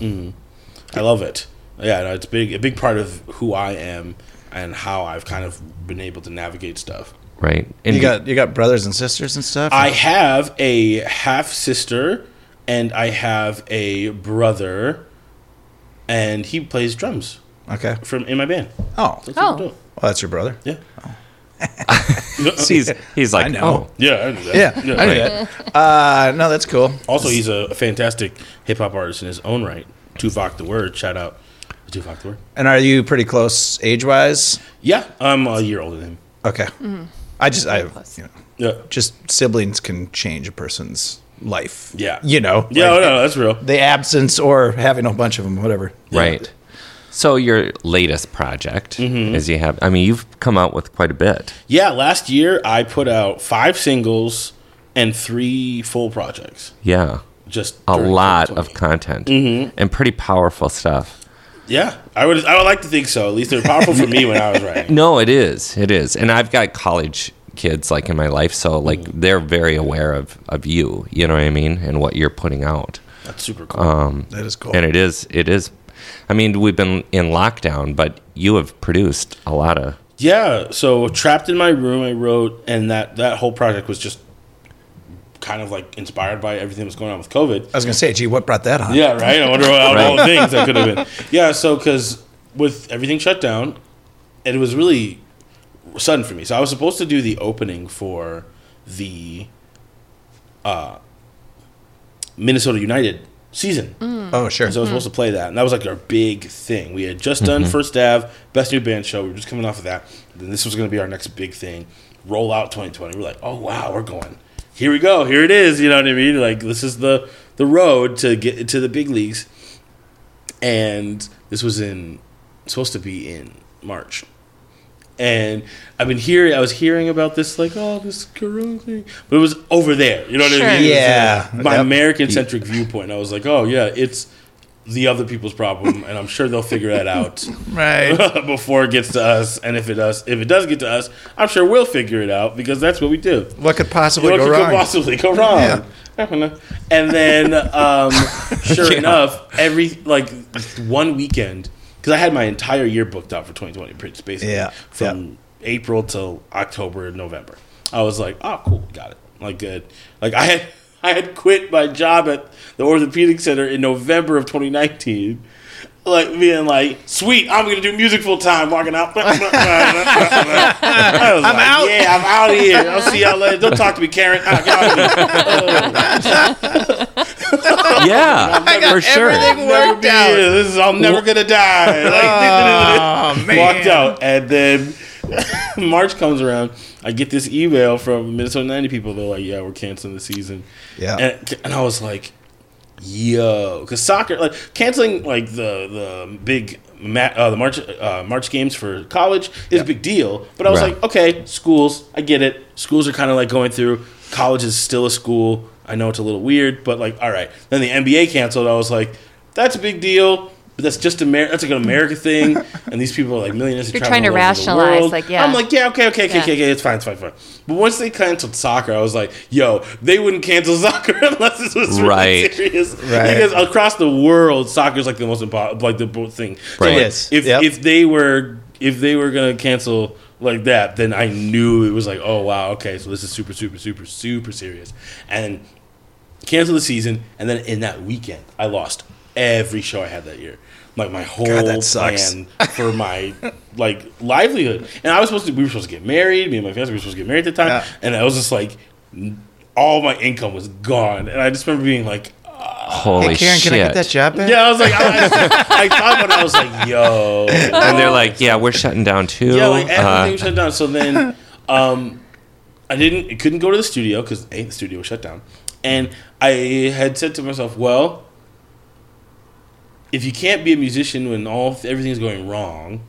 I love it. Yeah, no, it's big a big part of who I am and how I've kind of been able to navigate stuff. Right. And You got you got brothers and sisters and stuff. I have a half sister and I have a brother, and he plays drums okay. from in my band. Oh, That's Oh. what we're doing. well, that's your brother. Yeah. he's he's like, I know. oh, Yeah, I knew that. Yeah, I knew that. Uh, no, that's cool. Also, he's a fantastic hip hop artist in his own right. Tuvok the Word, shout out to Tuvok the Word. And are you pretty close age wise? Yeah, I'm a year older than him. Okay. I just I close. you know Yeah. just siblings can change a person's life. Yeah. You know. Yeah, oh, like, no, no, that's real. The absence or having a bunch of them, whatever. right. So your latest project, mm-hmm. is you have, I mean, you've come out with quite a bit. Yeah, last year I put out five singles and three full projects. Yeah. Just A lot of content mm-hmm. and pretty powerful stuff. Yeah, I would. I would like to think so. At least they're powerful for me when I was writing. No, it is. It is. And I've got college kids like in my life, so like they're very aware of of you, you know what I mean, and what you're putting out. That's super cool. Um That is cool. and it is it is I mean, we've been in lockdown, but you have produced a lot of yeah. So trapped in my room, I wrote, and that that whole project was just kind of like inspired by everything that was going on with COVID. I was gonna say, gee, what brought that on? Yeah, right. I wonder what all Right. the things that could have been. Yeah, so because with everything shut down, it was really sudden for me. So I was supposed to do the opening for the uh, Minnesota United season. Oh, sure. So I was supposed to play that, and that was like our big thing. We had just done First Ave, Best New Band Show. We were just coming off of that. Then this was going to be our next big thing. Roll out 2020. We're like, oh wow, we're going. Here we go. Here it is. You know what I mean? Like this is the the road to get into the big leagues. And this was in supposed to be in March. And I've been hearing, I was hearing about this, like, oh, this corona thing, but it was over there. You know what Sure. I mean? It was, uh, Yeah. my Yep. American centric viewpoint. I was like, oh yeah, it's the other people's problem, and I'm sure they'll figure that out Right. before it gets to us. And if it does, if it does get to us, I'm sure we'll figure it out because that's what we do. what could possibly go wrong? What go could wrong? possibly go wrong? I. And then, um, sure enough, every like one weekend, because I had my entire year booked out for 2020, pretty- basically, Yeah, from April till October and November. I was like, oh, cool, got it, like good. Like I had, I had quit my job at the orthopedic center in November of 2019. Like being like, sweet, I'm gonna do music full time, walking out. I was I'm like, out. Yeah, I'm out of here. I'll see y'all later. Don't talk to me, Karen. get out of here. Yeah, for sure. everything worked out. This is I'm never gonna die. Like, Oh, man. walked out, and then March comes around. I get this email from Minnesota United people. They're like, "Yeah, we're canceling the season." Yeah. and, and I was like, "Yo," because soccer, like canceling like the the big ma- uh, the March uh, March games for college is a big deal. But I was Right. like, okay, schools, I get it. Schools are kind of like going through. College is still a school. I know it's a little weird, but like, all right. Then the NBA canceled. I was like, that's a big deal. But that's just Amer- That's like an America thing, and these people are like millionaires. who You're trying to all over the rationalize, world. like, yeah. I'm like, yeah, okay, okay, okay, Yeah. okay, okay, it's fine, it's fine, fine. But once they canceled soccer, I was like, yo, they wouldn't cancel soccer unless this was really Right. serious. Right. Because across the world, soccer is like the most important, like the bo- thing. So, Right. like, Yes. If Yep. if they were if they were gonna cancel like that, then I knew it was like, oh wow, okay, so this is super, super, super, super serious. And cancel the season, and then in that weekend, I lost every show I had that year. Like my whole God, that sucks. plan for my like livelihood. And I was supposed to we were supposed to get married, me and my fiance we were supposed to get married at the time. Yeah. And I was just like all my income was gone. And I just remember being like Holy Hey, Karen, shit! can I get that job back? Yeah, I was like I, I, I thought about it, I was like, yo. And they're like, "Yeah, we're shutting down too." Yeah, like everything Uh, shut down. So then, um, I didn't, couldn't go to the studio because a the studio was shut down, and I had said to myself, well, if you can't be a musician when all everything's going wrong,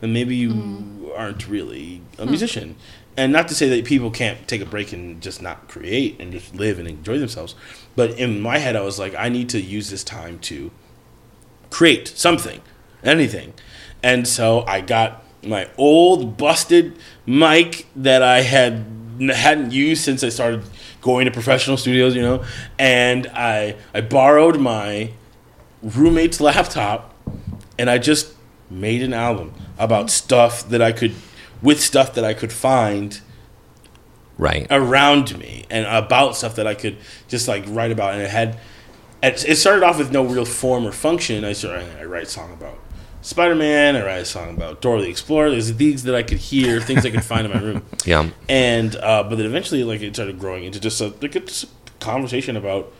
then maybe you mm-hmm. aren't really a musician. And not to say that people can't take a break and just not create and just live and enjoy themselves, but in my head, I was like, I need to use this time to create something, anything. And so I got my old busted mic that I had hadn't used since I started going to professional studios, you know, and I I borrowed my roommate's laptop and I just made an album about stuff that I could with stuff that I could find right. around me and about stuff that I could just like write about. And it had, it it started off with no real form or function. I started, I write a song about Spider Man. I write a song about Dora the Explorer. There's things that I could hear, things I could find in my room. Yeah. And uh, but then eventually, like it started growing into just a like a, just a conversation about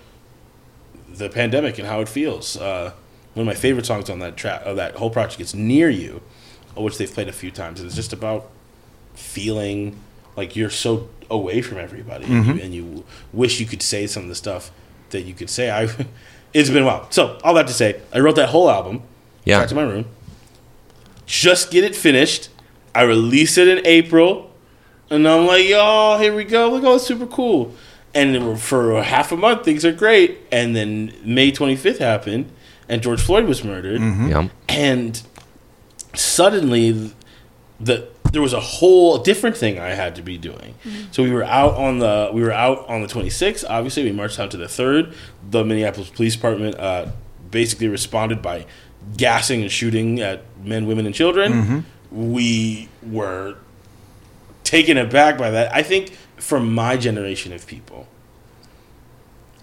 the pandemic and how it feels. Uh, one of my favorite songs on that track, of that whole project, is "Near You," which they've played a few times. And it's just about feeling like you're so away from everybody, and, you, and you wish you could say some of the stuff that you could say. I, it's been a while. So all that to say, I wrote that whole album. Yeah. Back to my room. Just get it finished. I release it in April, and I'm like, "Yo, here we go! Look, oh, it's super cool." And then for half a month, things are great. And then May 25th happened, and George Floyd was murdered Yeah. and suddenly the there was a whole different thing I had to be doing. So we were out on the we were out on the 26th. Obviously, we marched out to the third. The Minneapolis Police Department uh, basically responded by gassing and shooting at men, women, and children. Mm-hmm. We were taken aback by that. I think for my generation of people,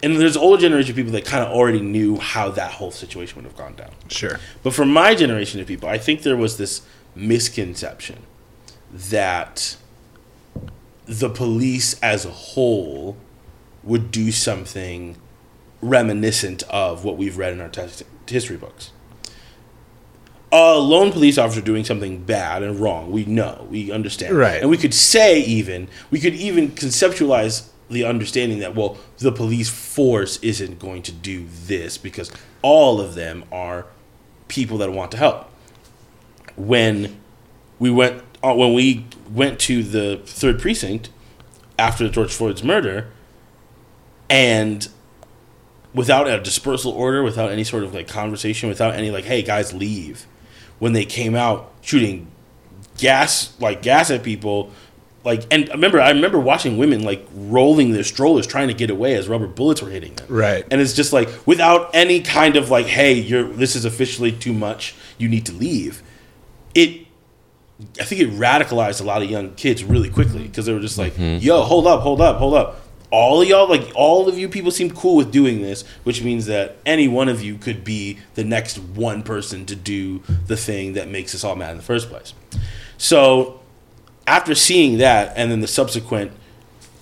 and there's older generation of people that kind of already knew how that whole situation would have gone down. Sure. But for my generation of people, I think there was this misconception that the police as a whole would do something reminiscent of what we've read in our test history books. A lone police officer doing something bad and wrong, we know, we understand. Right. And we could say even, we could even conceptualize the understanding that, well, the police force isn't going to do this because all of them are people that want to help. When we went uh, when we went to the third precinct after the George Floyd's murder, and without a dispersal order, without any sort of like conversation, without any like, hey guys, leave. When they came out shooting gas like gas at people, like and remember I remember watching women like rolling their strollers trying to get away as rubber bullets were hitting them. Right. And it's just like without any kind of like, hey, you're this is officially too much. You need to leave. It, I think it radicalized a lot of young kids really quickly because they were just like, mm-hmm. yo, hold up, hold up, hold up. All of y'all, like all of you people, seem cool with doing this, which means that any one of you could be the next one person to do the thing that makes us all mad in the first place. So after seeing that and then the subsequent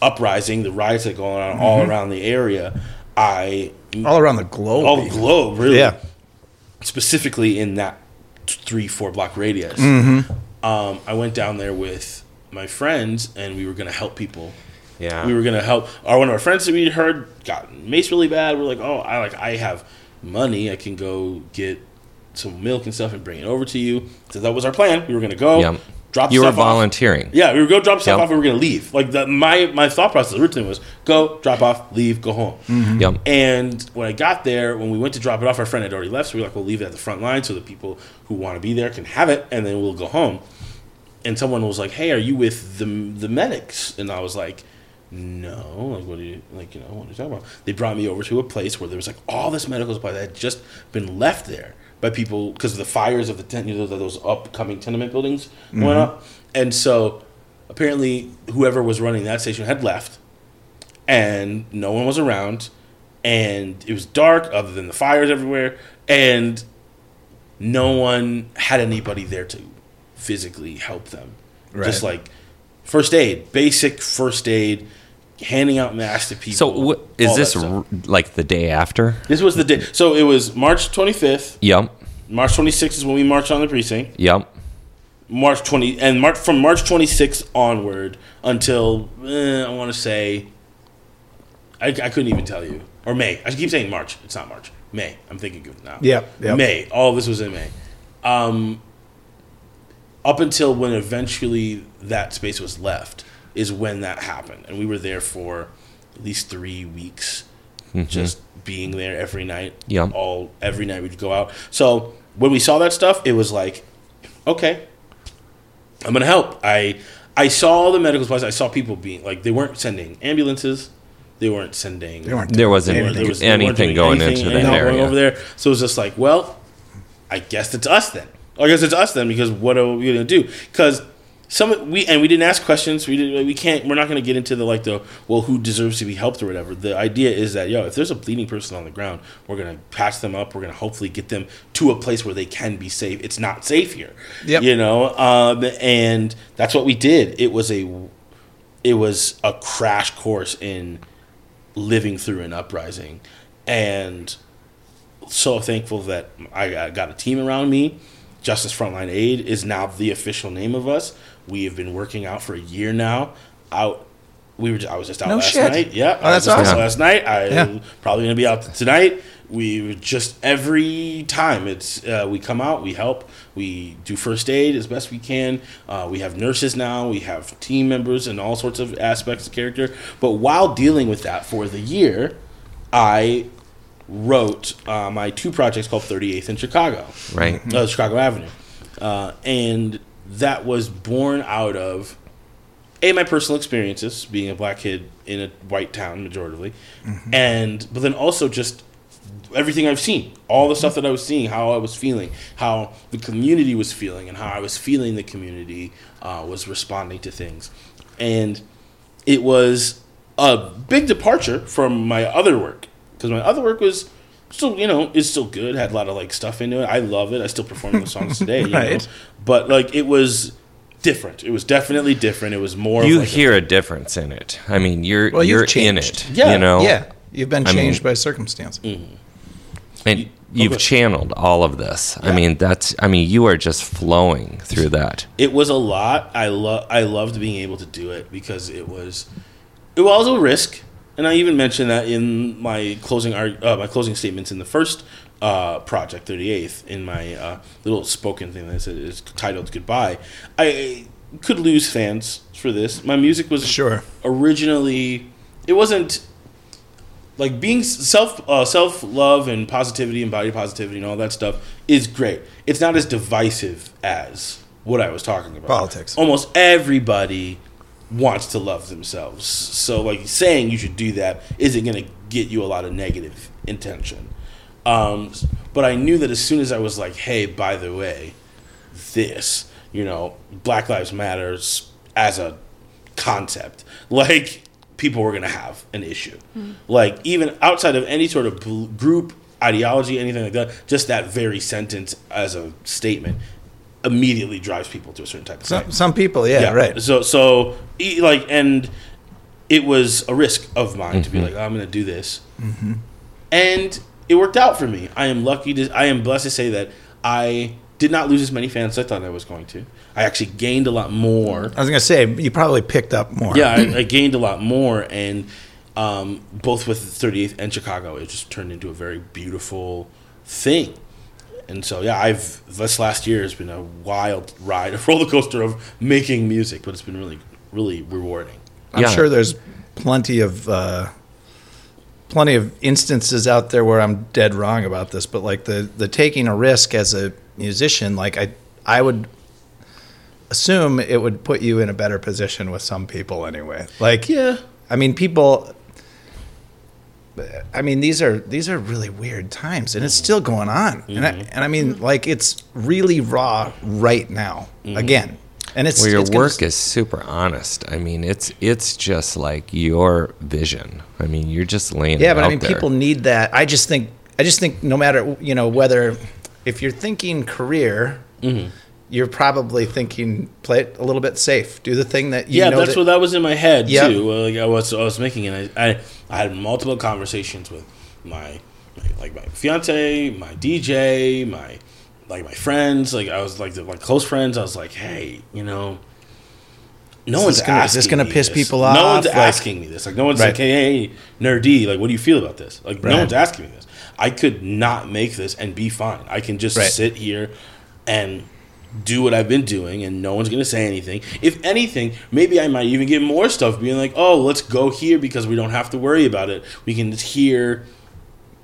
uprising, the riots that go on all around the area, I all around the globe. all the globe, really. Yeah. Specifically in that three, four block radius. Mm-hmm. Um, I went down there with my friends and we were going to help people. Yeah. We were going to help. Our one of our friends that we heard got maced really bad. We're like, oh, I like I have money. I can go get some milk and stuff and bring it over to you. So that was our plan. We were going to go drop You were stuff off. volunteering. Yeah, we were go drop stuff Yep. off and we were gonna leave. Like the, my my thought process originally was go drop off, leave, go home. Mm-hmm. Yep. And when I got there, when we went to drop it off, our friend had already left, so we are like, we'll leave it at the front line so the people who want to be there can have it, and then we'll go home. And someone was like, "Hey, are you with the the medics?" And I was like, "No, like what do you like? You know, what are you talking about?" They brought me over to a place where there was like all this medical supply that had just been left there by people because of the fires of the tent, you know, those upcoming tenement buildings went mm-hmm. up, and so apparently whoever was running that station had left and no one was around and it was dark other than the fires everywhere and no one had anybody there to physically help them just like first aid basic first aid handing out masks to people So wh- is this r- like the day after? this was the day so it was march 25th Yep. march 26th is when we marched on the precinct Yep. March 20 and March from March 26th onward until eh, I want to say I, I couldn't even tell you or May. I keep saying March. It's not March. May. I'm thinking of now. Yep, yep. May. All of this was in May. Um, up until when eventually that space was left is when that happened, and we were there for at least three weeks, mm-hmm. just being there every night. Yep. All every night we'd go out. So when we saw that stuff, it was like, okay, I'm gonna help. I I saw the medical supplies. I saw people being like they weren't sending ambulances. They weren't sending. They weren't There wasn't doing there was- they anything going anything, into that anything area. going over there. So it was just like, well, I guess it's us then. I guess it's us then because what are we gonna do? Because some we and we didn't ask questions. We didn't. We can't. We're not gonna get into the like the well, who deserves to be helped or whatever. The idea is that yo, if there's a bleeding person on the ground, we're gonna patch them up. We're gonna hopefully get them to a place where they can be safe. It's not safe here. Yep. You know, um, and that's what we did. It was a it was a crash course in living through an uprising and so thankful that I I got a team around me. Justice Frontline Aid is now the official name of us. We have been working out for a year now. Out, we were. I was just out No last shit. night. Yeah, Oh, I that's was awesome. Last night, I Yeah. probably gonna be out tonight. We just every time it's uh, we come out, we help, we do first aid as best we can. Uh, we have nurses now, we have team members, and all sorts of aspects of character. But while dealing with that for the year, I wrote uh, my two projects called 38th and Chicago, Right. uh, Chicago Avenue, uh, and that was born out of a my personal experiences being a black kid in a white town majoritively, and but then also just everything I've seen, all the stuff that I was seeing, how I was feeling, how the community was feeling, and how I was feeling the community uh, was responding to things, and it was a big departure from my other work because my other work was still you know is still good had a lot of like stuff into it i love it i still perform those songs today you know? Right. but like it was different it was definitely different it was more You of like hear a difference in it. I mean, you're Well, you've you're in it. Yeah. You know. Yeah, you've been I mean- changed by circumstance. Mm-hmm. And oh, you've okay. channeled all of this. I mean, that's. I mean, you are just flowing through that. it was a lot i love i loved being able to do it because it was it was a risk and i even mentioned that in my closing uh, my closing statements in the first uh, project 38th in my uh, little spoken thing that said is titled goodbye i could lose fans for this my music was Sure. originally it wasn't like being self uh, self love and positivity and body positivity and all that stuff is great. It's not as divisive as what I was talking about. Politics. Almost everybody wants to love themselves. So like saying you should do that isn't going to get you a lot of negative intention. Um, but I knew that as soon as I was like, hey, by the way, this, you know, Black Lives Matters as a concept, like people were going to have an issue. Like even outside of any sort of group ideology, anything like that, just that very sentence as a statement immediately drives people to a certain type of Some, thing. some people, yeah, yeah, right. So so e- like and it was a risk of mine to be like I'm going to do this. and it worked out for me. I am lucky to, I am blessed to say that I did not lose as many fans as I thought I was going to. I actually gained a lot more. I was gonna say you probably picked up more. Yeah, I, I gained a lot more, and um, both with 38th and Chicago, it just turned into a very beautiful thing. And so, yeah, I've this last year has been a wild ride, a roller coaster of making music, but it's been really, really rewarding. I'm Yeah. sure there's plenty of uh, plenty of instances out there where I'm dead wrong about this, but like the the taking a risk as a musician, like I I would assume it would put you in a better position with some people anyway. Like Yeah, I mean people I mean these are these are really weird times and it's still going on. And I, and I mean like it's really raw right now again. And it's Well, your it's work is super honest. I mean, it's it's just like your vision. I mean, you're just laying. Out. Yeah, but I mean, there. people need that. I just think, I just think, no matter you know whether if you're thinking career, Mm-hmm. You're probably thinking play it a little bit safe. Do the thing that you yeah, know that's that- what that was in my head Yep. too. uh, Like I was, I was making, it. I, I, I had multiple conversations with my, my, like my fiance, my DJ, my, like my friends. Like I was like the, like close friends. I was like, hey, you know, no Is one's this gonna- is this gonna me piss this. people off? No one's Like- asking me this. Like no one's Right. like, hey, hey, nerdy. Like, what do you feel about this? Like Right. no one's asking me this. I could not make this and be fine. I can just Right. sit here and do what I've been doing, and no one's gonna say anything. If anything, maybe I might even get more stuff being like, "Oh, let's go here because we don't have to worry about it. We can just hear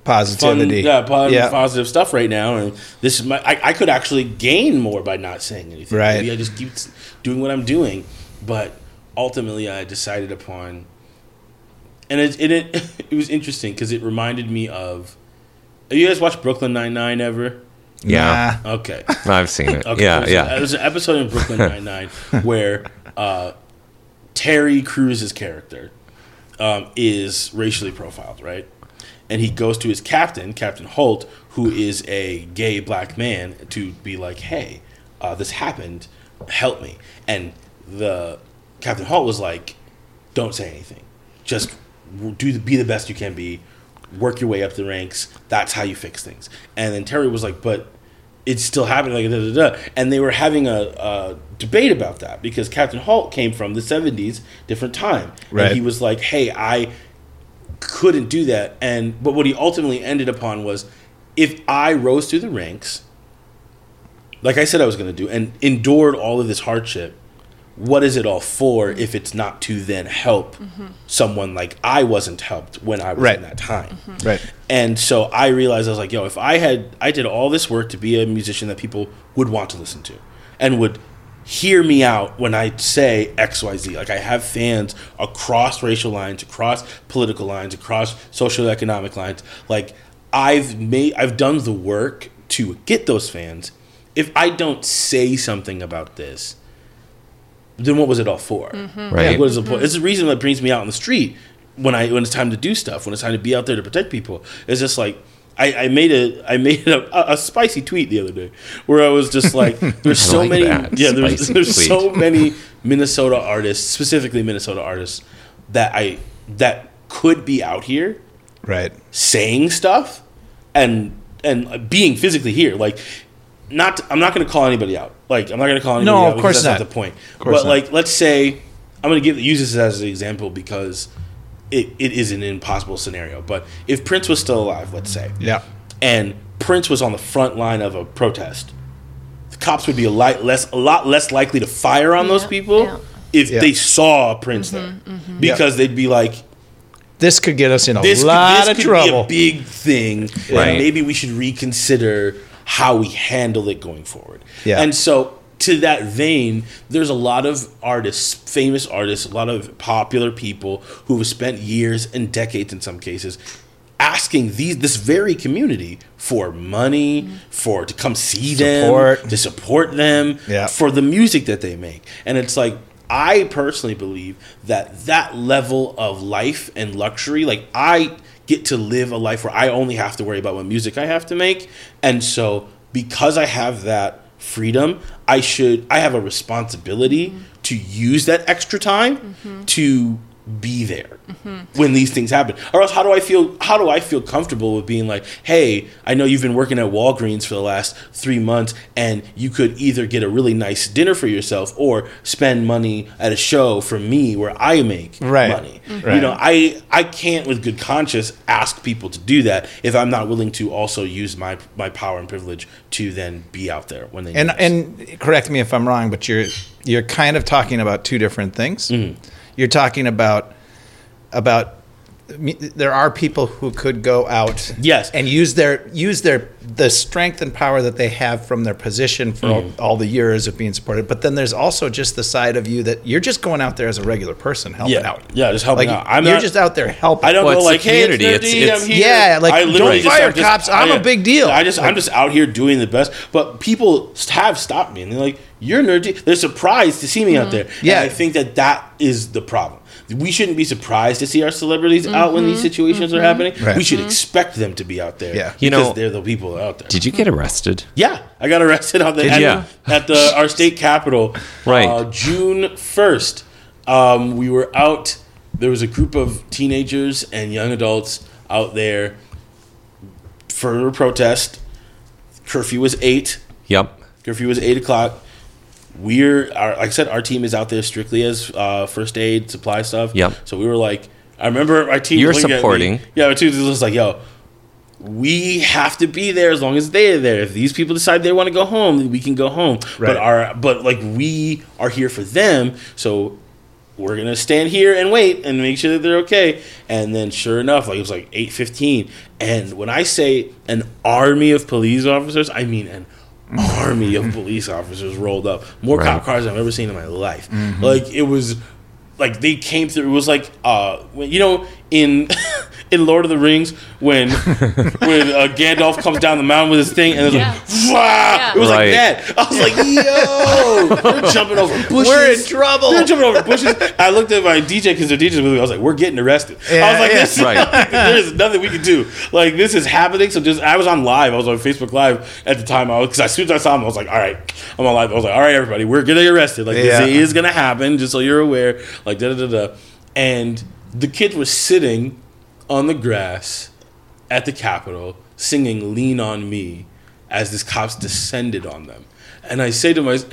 fun, positivity. yeah, fun, Yeah. positive stuff right now." And this is my. I, I could actually gain more by not saying anything. Right. Maybe I just keep doing what I'm doing, but ultimately, I decided upon, and it it it, it was interesting because it reminded me of. Have you guys watched Brooklyn Nine Nine ever? Yeah, Nah. Okay. I've seen it. Okay, yeah, there's, yeah. A, there's an episode in Brooklyn Nine Nine where uh, Terry Crews's character um, is racially profiled, right? And he goes to his captain, Captain Holt, who is a gay black man, to be like, "Hey, uh, this happened. Help me." And the Captain Holt was like, "Don't say anything. Just do the, be the best you can be. Work your way up the ranks. That's how you fix things." And then Terry was like, "But." it's still happening like da, da, da. and they were having a, a debate about that because captain holt came from the 70s different time Right. and he was like hey i couldn't do that and but what he ultimately ended upon was if i rose through the ranks like i said i was going to do and endured all of this hardship what is it all for if it's not to then help mm-hmm. someone like i wasn't helped when i was Right. in that time mm-hmm. Right. and so I realized I was like, yo, if I had, I did all this work to be a musician that people would want to listen to and would hear me out when I say XYZ. Like I have fans across racial lines, across political lines, across social economic lines. Like I've made, I've done the work to get those fans. If I don't say something about this, then what was it all for? Mm-hmm. Right. What is the point? Mm-hmm. It's the reason that brings me out on the street when I when it's time to do stuff, when it's time to be out there to protect people. It's just like I, I made a I made a, a spicy tweet the other day where I was just like, there's so like many that. yeah there's Spicy there's tweet. so many Minnesota artists, specifically Minnesota artists that I that could be out here Right. saying stuff and and being physically here like not i'm not going to call anybody out like i'm not going to call anybody No, out of course that's not. the point course but not. like let's say i'm going to give use this as an example because it, it is an impossible scenario but if prince was still alive let's say Yeah. and prince was on the front line of a protest the cops would be a lot less a lot less likely to fire on those people yeah. if Yeah. they saw prince mm-hmm, there mm-hmm. because they'd be like This could get us in a this, lot could, this of could trouble. be a big thing, Right. and maybe we should reconsider how we handle it going forward. Yeah. And so, to that vein, there's a lot of artists, famous artists, a lot of popular people who have spent years and decades, in some cases, asking these this very community for money, for to come see Support. them, to support them, Yeah. for the music that they make. And it's like I personally believe that that level of life and luxury, like I get to live a life where I only have to worry about what music I have to make. And so because I have that freedom, I should I have a responsibility mm-hmm. to use that extra time mm-hmm. to be there when these things happen or else how do i feel how do i feel comfortable with being like hey i know you've been working at walgreens for the last three months and you could either get a really nice dinner for yourself or spend money at a show for me where i make Right. money Right. you know i i can't with good conscience ask people to do that if i'm not willing to also use my my power and privilege to then be out there when they And and correct me if I'm wrong, but you're you're kind of talking about two different things. Mm-hmm. You're talking about about there are people who could go out Yes. and use their use their the strength and power that they have from their position for all, mm-hmm. all the years of being supported but then there's also just the side of you that you're just going out there as a regular person helping Yeah. out Yeah, just helping like out. I'm you're not- just out there helping I don't Well, go it's the like, hey, it's community. Nerdy, It's- it's- here. Yeah, like, I don't fire just- cops, I'm I- a big deal. I just, I'm just out here doing the best. But people have stopped me and they're like, "You're nerdy." They're surprised to see me out mm-hmm. there. Yeah. and I think that that is the problem. We shouldn't be surprised to see our celebrities out when these situations are happening. Right. We should expect them to be out there. Yeah. You know- they're the people out there. Did you get arrested? Yeah, I got arrested on the Did at, ya? at the our state capitol. Right. uh, June first. Um, we were out. There was a group of teenagers and young adults out there for a protest. Curfew was eight. Yep. Curfew was eight o'clock. We're our, like I said, our team is out there strictly as uh, first aid supply stuff. Yep. So we were like, I remember my team. You're was looking at me. supporting. Yeah, our team was just like, yo, we have to be there as long as they're there. If these people decide they want to go home, then we can go home. Right. But our but like we are here for them, so we're gonna stand here and wait and make sure that they're okay. And then sure enough, like it was like eight fifteen. And when I say an army of police officers, I mean an army of police officers rolled up. More Right. cop cars than I've ever seen in my life. Like it was like they came through. It was like uh, you know, in in Lord of the Rings when when uh, Gandalf comes down the mountain with his thing and it's Yeah. like, Wah! it was Right. like that. I was like, yo, they're jumping over bushes. We're in trouble. They're jumping over bushes. I looked at my DJ because they're DJs with me. I was like, we're getting arrested. I was like, yeah. this, Right. there's nothing we can do. Like this is happening. So just I was on live. I was on Facebook Live at the time. I was because as soon as I saw him, I was like, all right, I'm on live. I was like, all right, everybody, we're getting arrested. Like Yeah. this is gonna happen. Just so you're aware. Like da da da da. And the kid was sitting on the grass at the Capitol singing "Lean on Me" as these cops descended on them. And I say to myself,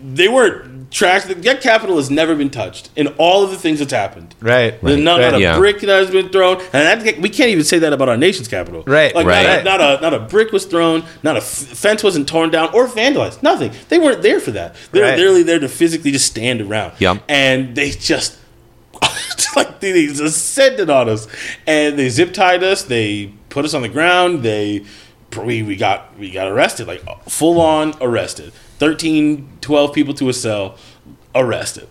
they weren't trashed. That Capitol has never been touched in all of the things that's happened. right There's not, right. not a Yeah. brick that has been thrown, and that, we can't even say that about our nation's capital. Right. Like Right. Not, a, not a not a brick was thrown, not a f- fence wasn't torn down or vandalized. Nothing. They weren't there for that. They were Right. literally there to physically just stand around. Yep. And they just like they just ascended on us, and they zip tied us. They put us on the ground. They we, we got we got arrested like full on arrested 13 12 people to a cell arrested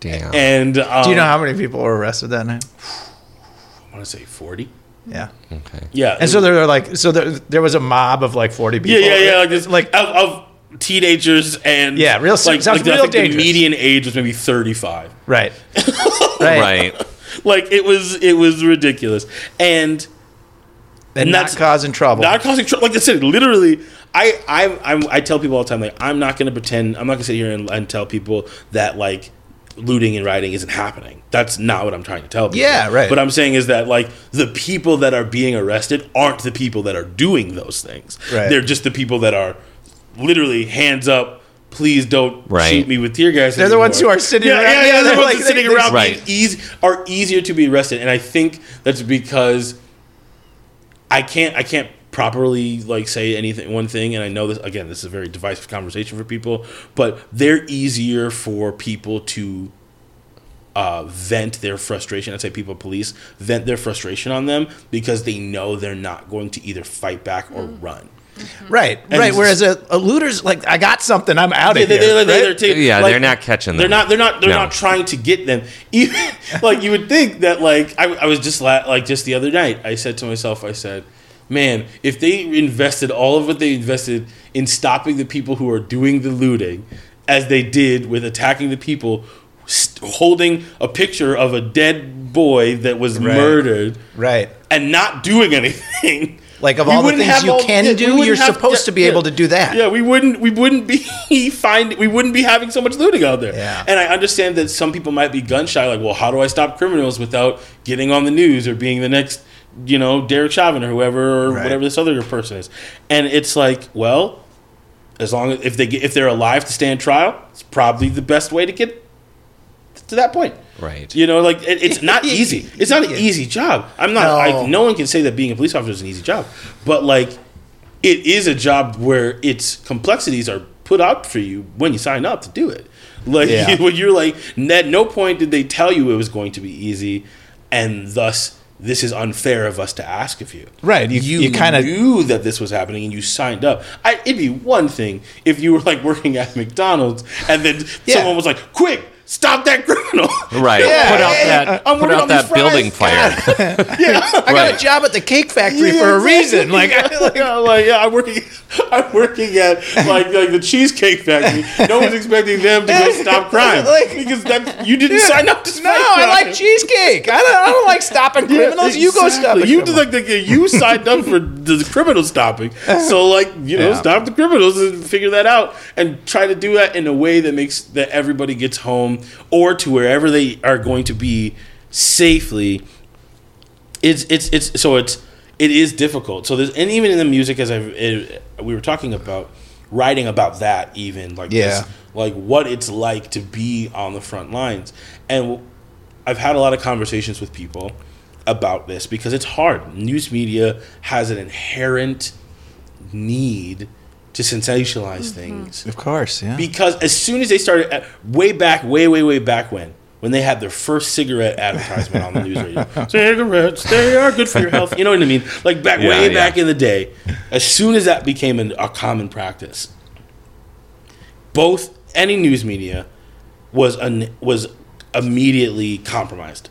Damn. and um, do you know how many people were arrested that night I want to say 40. yeah okay. Yeah. and so they're like so there, there was a mob of like 40 people yeah, yeah, yeah. Like, this, like of, of teenagers and Yeah, real- like, sounds like the, I real think the median age was maybe 35. right right Right. Like it was it was ridiculous. And and And not that's- causing trouble not causing trouble. Like I said, literally, I I I'm, I tell people all the time, like I'm not going to pretend. I'm not going to sit here and, and tell people that like looting and rioting isn't happening. That's not what I'm trying to tell people. Yeah, right. What I'm saying is that like the people that are being arrested aren't the people that are doing those things. Right. They're just the people that are literally hands up. Please don't Right. shoot me with tear gas. They're the ones who are sitting yeah, around- Yeah, yeah, yeah, they're they're the ones like- sitting they- around Right. easy are easier to be arrested, and I think that's because I can't I can't properly like say anything one thing and I know this again this is a very divisive conversation for people but they're easier for people to uh, vent their frustration I'd say people police vent their frustration on them because they know they're not going to either fight back or run Mm-hmm. right And right whereas a, a looter's like i got something i'm out of they- here they're- they're right? taking- Yeah, like, they're not catching them. They're them. not. They're not. They're No. not trying to get them. Even like you would think that. Like I, I was just la- like just the other night. I said to myself. I said, "Man, if they invested all of what they invested in stopping the people who are doing the looting, as they did with attacking the people." st- Holding a picture of a dead boy that was Right. murdered right and not doing anything, Like of We all the things you all- can yeah, do, you're have- supposed yeah, to be yeah. able to do that. Yeah, we wouldn't we wouldn't be find we wouldn't be having so much looting out there. Yeah. And I understand that some people might be gun shy, like, well, how do I stop criminals without getting on the news or being the next, you know, Derek Chauvin or whoever or Right. whatever this other person is? And it's like, well, as long as if they get if they're alive to stand trial, it's probably the best way to get to that point. Right. You know, like it, it's not easy. It's not an easy job. I'm not. No. I, no one can say that being a police officer is an easy job, but like, it is a job where its complexities are put out for you when you sign up to do it. Like Yeah. when you're like, at no point did they tell you it was going to be easy, and thus this is unfair of us to ask of you. Right, you- you, you kinda- knew that this was happening and you signed up. I, it'd be one thing if you were like working at McDonald's and then Yeah. someone was like, "Quick, stop that criminal!" Right. Yeah, put out yeah, that I'm put out that fries. building fire. yeah. I got Right. a job at the cake factory Yeah, for a exactly. reason. Like, I, like yeah, like yeah, I'm working. I'm working at like like the cheesecake factory. No one's expecting them to go stop crime Like- because that you didn't sign up to. Stop crime. No, I like cheesecake. I don't, I don't like stopping criminals. You go stop You criminal. like the, you signed up for the criminal stopping, so like you know Yeah. stop the criminals and figure that out and try to do that in a way that makes that everybody gets home or to wherever they are going to be safely. It's it's it's so it's it is difficult. So there's and even in the music as I've we were talking about writing about that even like Yeah. this, like what it's like to be on the front lines and I've had a lot of conversations with people about this because it's hard. News media has an inherent need to sensationalize things. Of course, yeah. because as soon as they started at, way back way way way back when when they had their first cigarette advertisement on the news radio. Cigarettes they are good for your health. You know what i mean? Like back Yeah, way yeah. back in the day as soon as that became an, a common practice both any news media was an, was immediately compromised.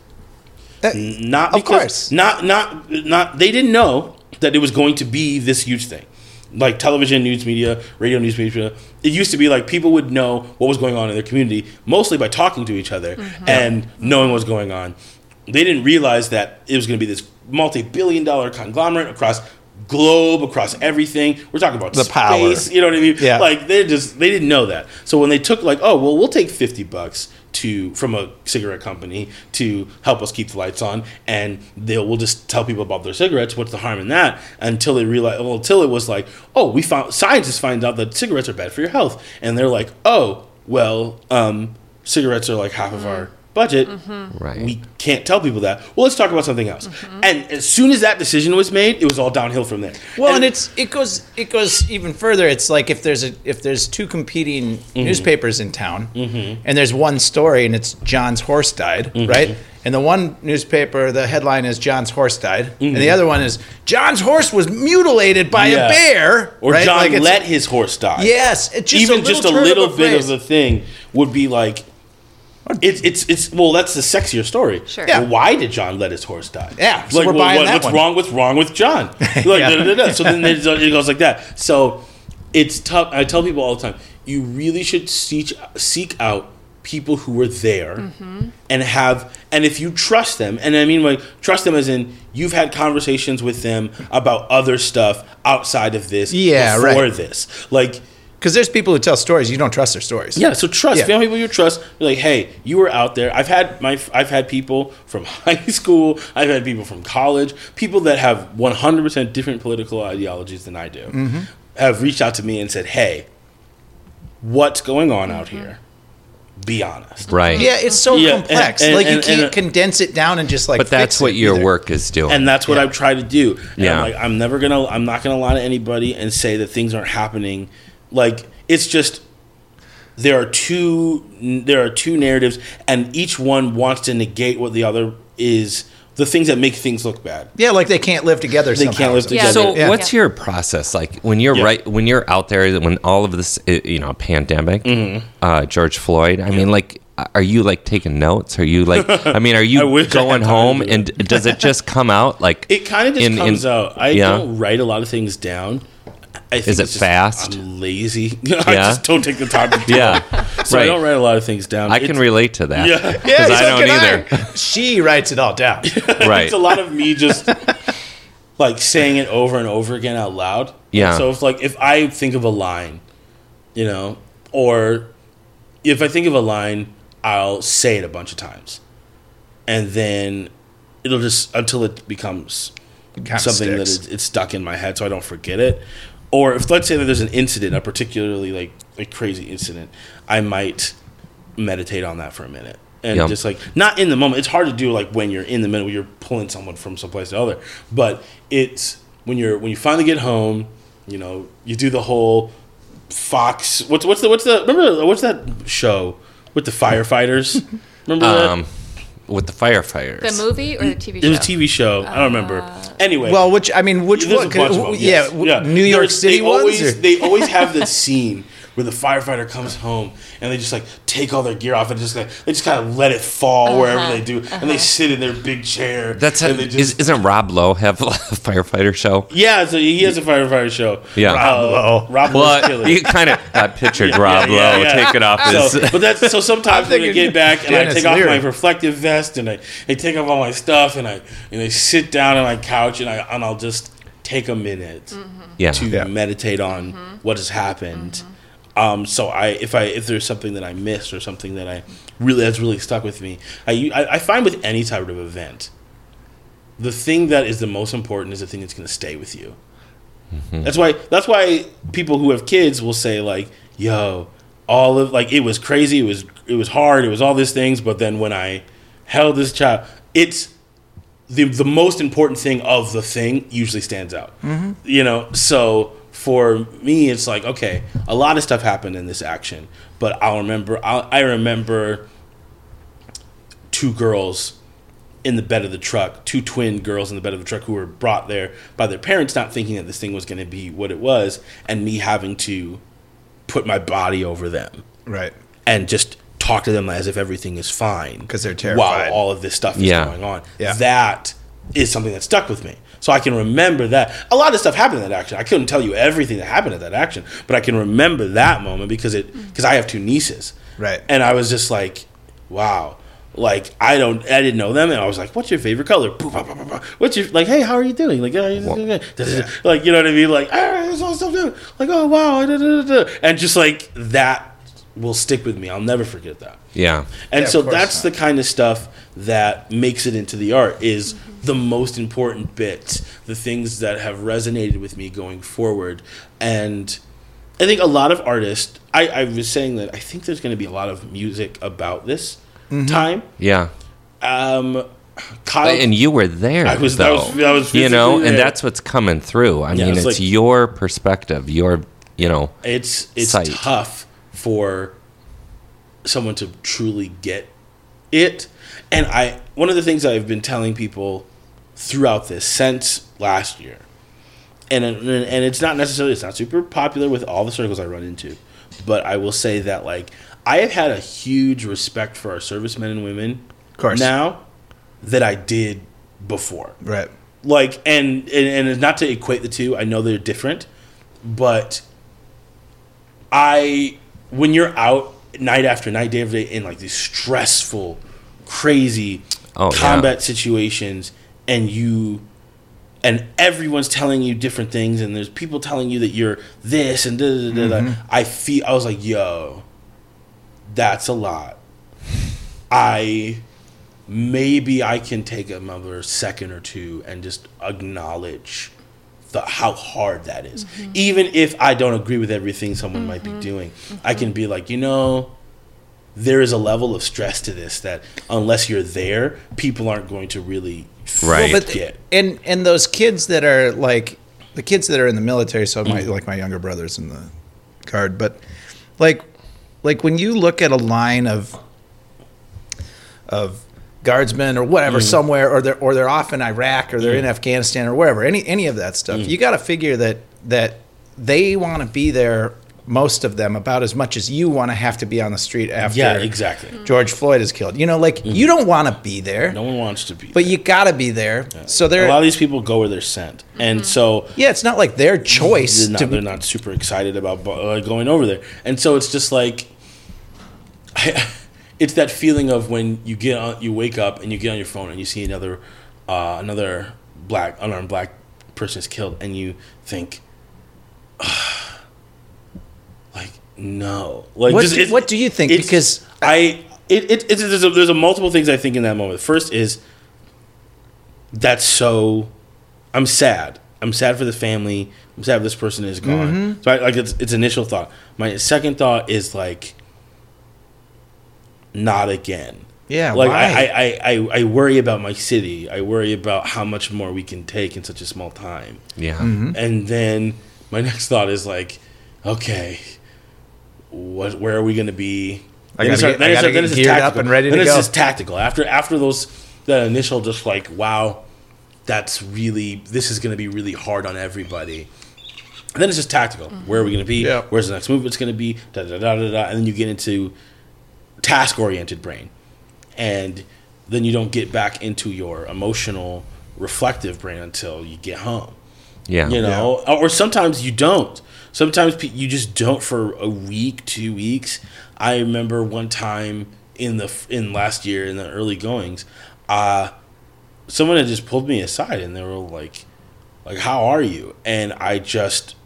Uh, not Of course. not not not they didn't know that it was going to be this huge thing like television news media radio news media it used to be like people would know what was going on in their community mostly by talking to each other mm-hmm. and knowing what's going on. They didn't realize that it was going to be this multi-billion dollar conglomerate across globe across everything. We're talking about The space power. you know what i mean? Yeah. like they just they didn't know that. So when they took like oh well we'll take 50 bucks to from a cigarette company to help us keep the lights on. And they'll we'll just tell people about their cigarettes what's the harm in that until they realize well until it was like oh we found scientists find out that cigarettes are bad for your health. And they're like oh well um, cigarettes are like half of our budget Right. we can't tell people that well let's talk about something else and as soon as that decision was made it was all downhill from there Well, and it's it goes it goes even further. It's like if there's a if there's two competing Mm-hmm. newspapers in town, and there's one story and it's John's horse died, Mm-hmm. right? And the one newspaper, the headline is John's horse died, and Mm-hmm. the other one is John's horse was mutilated by Yeah. a bear, or right? john Like let his horse die Yes, it's just even a just a turn of little bit of the thing would be like it's it's it's well that's the sexier story Sure. Yeah. Well, why did john let his horse die Yeah, so like we're well, buying what- that what's one. wrong what's wrong with john like Yeah. da, da, da, da. so then it it goes like that so it's tough i tell people all the time you really should seek seek out people who were there Mm-hmm. and have and if you trust them and i mean like trust them as in you've had conversations with them about other stuff outside of this Yeah, before right. this like Because there's people who tell stories you don't trust their stories. yeah, so trust Yeah. family people you trust. You're like, hey, you were out there. I've had my, I've had people from high school. I've had people from college. People that have 100 percent different political ideologies than I do Mm-hmm. have reached out to me and said, hey, what's going on out here? Be honest. Right. Yeah, it's so Yeah, complex. and- like you and- can't and- condense it down and just like. But that's fix what it your either. work is doing. and that's what Yeah. I've tried to do. And Yeah. I'm like, I'm never gonna, I'm not gonna lie to anybody and say that things aren't happening. Like, it's just there are two, there are two narratives, and each one wants to negate what the other is. The things that make things look bad. Yeah, like they can't live together. They somehow. can't live Yeah. together. So, Yeah. what's your process like when you're Yeah. right when you're out there when all of this you know pandemic, uh, George Floyd? I mean, like, are you like taking notes? Are you like, I mean, are you going had time to home and does it just come out like It kind of just in- in- comes out. I yeah. don't write a lot of things down. I think Is it it's just- fast? I'm lazy. I Yeah. just don't take the time to do Yeah, it. So I right. don't write a lot of things down. I It's- can relate to that. Yeah. Yeah, because I don't can either. She writes it all down. Right. It's a lot of me just like saying it over and over again out loud. Yeah. So if like if I think of a line, you know, or if I think of a line, I'll say it a bunch of times, and then it'll just until it becomes Kinda something sticks. that it, it's stuck in my head, so I don't forget it. Or if let's say that there's an incident, a particularly like a crazy incident, I might meditate on that for a minute and Yeah. just like not in the moment. It's hard to do like when you're in the middle, you're pulling someone from someplace to other. But it's when you're when you finally get home, you know, you do the whole Fox. What's what's the what's the remember what's that show with the firefighters? Remember that? Um, With the firefighters. The movie or the TV It show? was a TV show. I don't remember. Uh, anyway, Well, which I mean, which there's one? a bunch of them. yeah, yes. w- New York There's- City they ones. Always, or- they always have the scene where the firefighter comes home and they just like take all their gear off and just like they just kind of let it fall wherever they uh-huh, do, and they uh-huh. sit in their big chair. That's and a, they is, isn't Rob Lowe have a firefighter show? yeah. So he has a firefighter show. Yeah. Uh, Rob Lowe. Rob Lowe's Well, killer. you kind of I pictured Yeah, Rob yeah, yeah, Lowe yeah. taking off his. So, but that's so sometimes when I get back and I Dennis take off my reflective vest and I, I take off all my stuff and I and I sit down on my couch and I and I'll just take a minute mm-hmm. yeah, to Yeah. meditate on mm-hmm. what has happened. Um, so I, if I, if there's something that I missed or something that I really that's really stuck with me, I, I, I find with any type of event, the thing that is the most important is the thing that's going to stay with you. That's why that's why people who have kids will say like, "Yo, all of like it was crazy, it was it was hard, it was all these things, but then when I held this child, it's the the most important thing of the thing usually stands out. You know, so for me, it's like okay, a lot of stuff happened in this action, but I'll remember. I'll, I remember two girls in the bed of the truck, two twin girls in the bed of the truck who were brought there by their parents, not thinking that this thing was going to be what it was, and me having to put my body over them right. and just talk to them as if everything is fine because they're terrified. while all of this stuff is Yeah. going on. Yeah. That is something that stuck with me. So I can remember that. A lot of stuff happened in that action. I couldn't tell you everything that happened at that action, but I can remember that moment because it because I have two nieces. Right. And I was just like, wow. Like I don't, I didn't know them, and I was like, "What's your favorite color?" What's your like? Hey, how are you doing? Like, "Ah, you doing good?" like you know what I mean? Like, ah, this all stuff good. Like, oh wow, and just like that will stick with me. I'll never forget that. yeah, And Yeah, so that's not. the kind of stuff that makes it into the art is the most important bits, the things that have resonated with me going forward. And I think a lot of artists, I, I was saying that I think there's going to be a lot of music about this Mm-hmm. time. yeah. Um, Kyle, And you were there, I was- I was- I was you know, physically and that's what's coming through. I Yeah, mean, it's it's like- your perspective, your, you know, it's it's sight. tough for someone to truly get it and i one of the things i've been telling people throughout this since last year and and it's not necessarily it's not super popular with all the circles i run into but i will say that like i have had a huge respect for our servicemen and women Of course. now that i did before Right. like and, and and not to equate the two i know they're different but i when you're out night after night day after day in like these stressful crazy Oh, yeah. combat situations and you and everyone's telling you different things and there's people telling you that you're this and da, da, da, da, da. Mm-hmm. i feel i was like yo that's a lot. I maybe I can take another second or two and just acknowledge the, how hard that is. Mm-hmm. Even if I don't agree with everything someone might be mm-hmm. doing, I can be like, you know, there is a level of stress to this that unless you're there, people aren't going to really Right. Well, but get. and and those kids that are like the kids that are in the military. So my like my younger brothers in the guard, but like like when you look at a line of of guardsmen or whatever mm-hmm. somewhere, or they're or they're off in Iraq or they're in mm-hmm. Afghanistan or wherever, any any of that stuff, mm-hmm. you got to figure that that they want to be there. Most of them about as much as you want to have to be on the street after Yeah, exactly. George Floyd is killed. You know, like you don't want to be there, No one wants to be. but you got to be there. So there, a lot of these people go where they're sent, and so yeah, it's not like their choice they're not, to they're not super excited about uh, going over there, and so it's just like it's that feeling of when you get on, you wake up and you get on your phone and you see another uh, another black unarmed black person is killed, and you think, like, no, like, What just- do- it's- what do you think? Because- I, it, it, it's there's a, there's a multiple things I think in that moment. First is that's so, I'm sad. I'm sad for the family. I'm sad this person is gone. Mm-hmm. So I, like it's it's initial thought. My second thought is like, not again. Yeah, like why? I, I, I, I worry about my city. I worry about how much more we can take in such a small time. Yeah. Mm-hmm. And then my next thought is like, okay, what? Where are we going to be? I Then it's gotta get- then it's gotta our- then get it's just geared up tactical. and ready then to it's go. just tactical. After after those that initial just like wow, that's really this is going to be really hard on everybody. And then it's just tactical. Mm-hmm. Where are we going to be? Yeah. Where's the next move? It's going to be da da da da da. And then you get into task oriented brain, and then you don't get back into your emotional reflective brain until you get home Yeah. you know or sometimes you don't sometimes you just don't for a week two weeks i remember one time in the in last year in the early goings uh someone had just pulled me aside and they were like like how are you and i just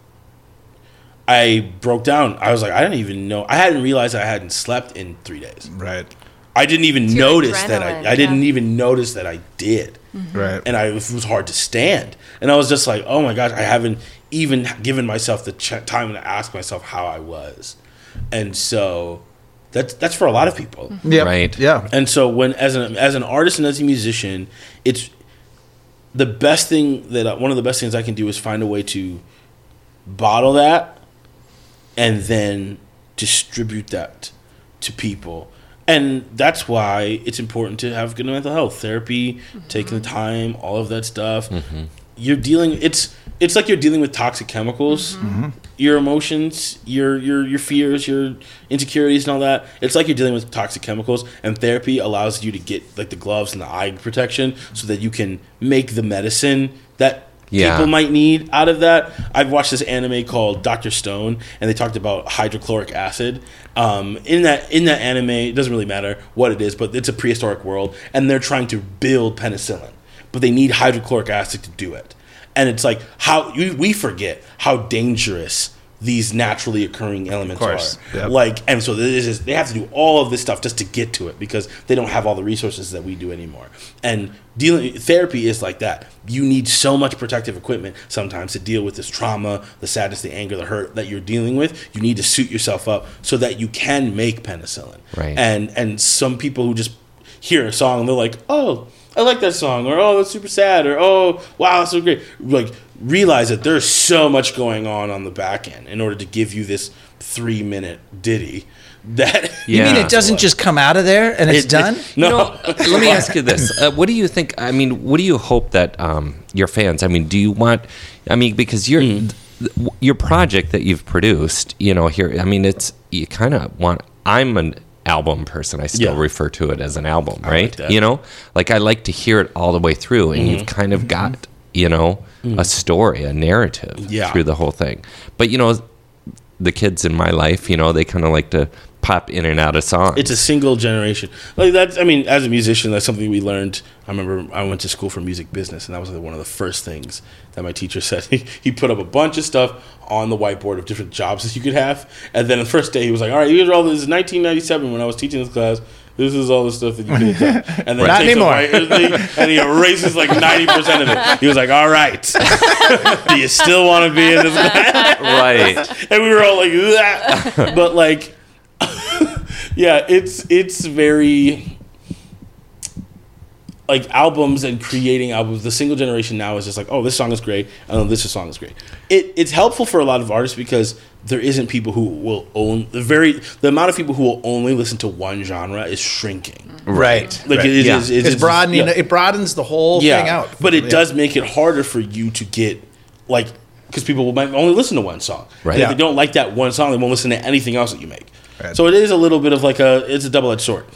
i broke down i was like i didn't even know i hadn't realized i hadn't slept in three days Right. i didn't even It's notice that i adrenaline, i didn't even notice that i did Right. and I, it was hard to stand. And I was just like, oh my gosh, I haven't even given myself the ch- time to ask myself how I was. And so that's that's for a lot of people. Mm-hmm. Yep. Right. Yeah. And so when as an as an artist and as a musician, it's the best thing that I, one of the best things I can do is find a way to bottle that and then distribute that to people. And that's why it's important to have good mental health therapy, taking the mm-hmm. time, all of that stuff. Mm-hmm. You're dealing it's it's like you're dealing with toxic chemicals. Your emotions, your your your fears, your insecurities and all that. It's like you're dealing with toxic chemicals and therapy allows you to get like the gloves and the eye protection so that you can make the medicine that Yeah. people might need out of that. I've watched this anime called Doctor Stone, and they talked about hydrochloric acid. Um, in that in that anime, it doesn't really matter what it is, but it's a prehistoric world, and they're trying to build penicillin, but they need hydrochloric acid to do it. And it's like how you, we forget how dangerous these naturally occurring elements course. are. Yep. Like, and so this is, they have to do all of this stuff just to get to it because they don't have all the resources that we do anymore. And dealing therapy is like that. You need so much protective equipment sometimes to deal with this trauma, the sadness, the anger, the hurt that you're dealing with. You need to suit yourself up so that you can make penicillin. Right. And and some people who just hear a song and they're like, oh. I like that song, or oh, that's super sad, or oh, wow, that's so great. Like, realize that there's so much going on on the back end in order to give you this three minute ditty that You mean it doesn't just come out of there and it's It- done? no, You know, let me ask you this: uh, What do you think? I mean, what do you hope that um, your fans? I mean, do you want? I mean, because your Hmm. th- your project that you've produced, you know, here. I mean, it's you kind of want. I'm an album person. I still Yeah. refer to it as an album, right? Mm-hmm. You know, like I like to hear it all the way through, and you've kind of got you know a story, a narrative Yeah. through the whole thing. But you know, the kids in my life, you know, they kind of like to pop in and out of songs. it's a single generation. Like that's, I mean, as a musician, that's something we learned. I remember I went to school for music business, and that was like one of the first things that my teacher said. He, he put up a bunch of stuff on the whiteboard of different jobs that you could have, and then the first day he was like, "All right, here's all this. Is 1997 when I was teaching this class." This is all the stuff that you could have done. And then Not anymore. white and he erases like 90% of it. He was like, all right, do you still want to be in this class? right. and we were all like, but like, yeah, it's it's very like albums and creating albums. The single generation now is just like, oh, this song is great, and then this song is great. It it's helpful for a lot of artists because there isn't people who will own the very the amount of people who will only listen to one genre is shrinking. Right. Like right. it is, Yeah. it's, it's, broadening. yeah It broadens the whole thing out. but it Yeah. does make it harder for you to get like because people might only listen to one song. Right. And if they don't like that one song, they won't listen to anything else that you make. Right. So it is a little bit of like a it's a double edged sword.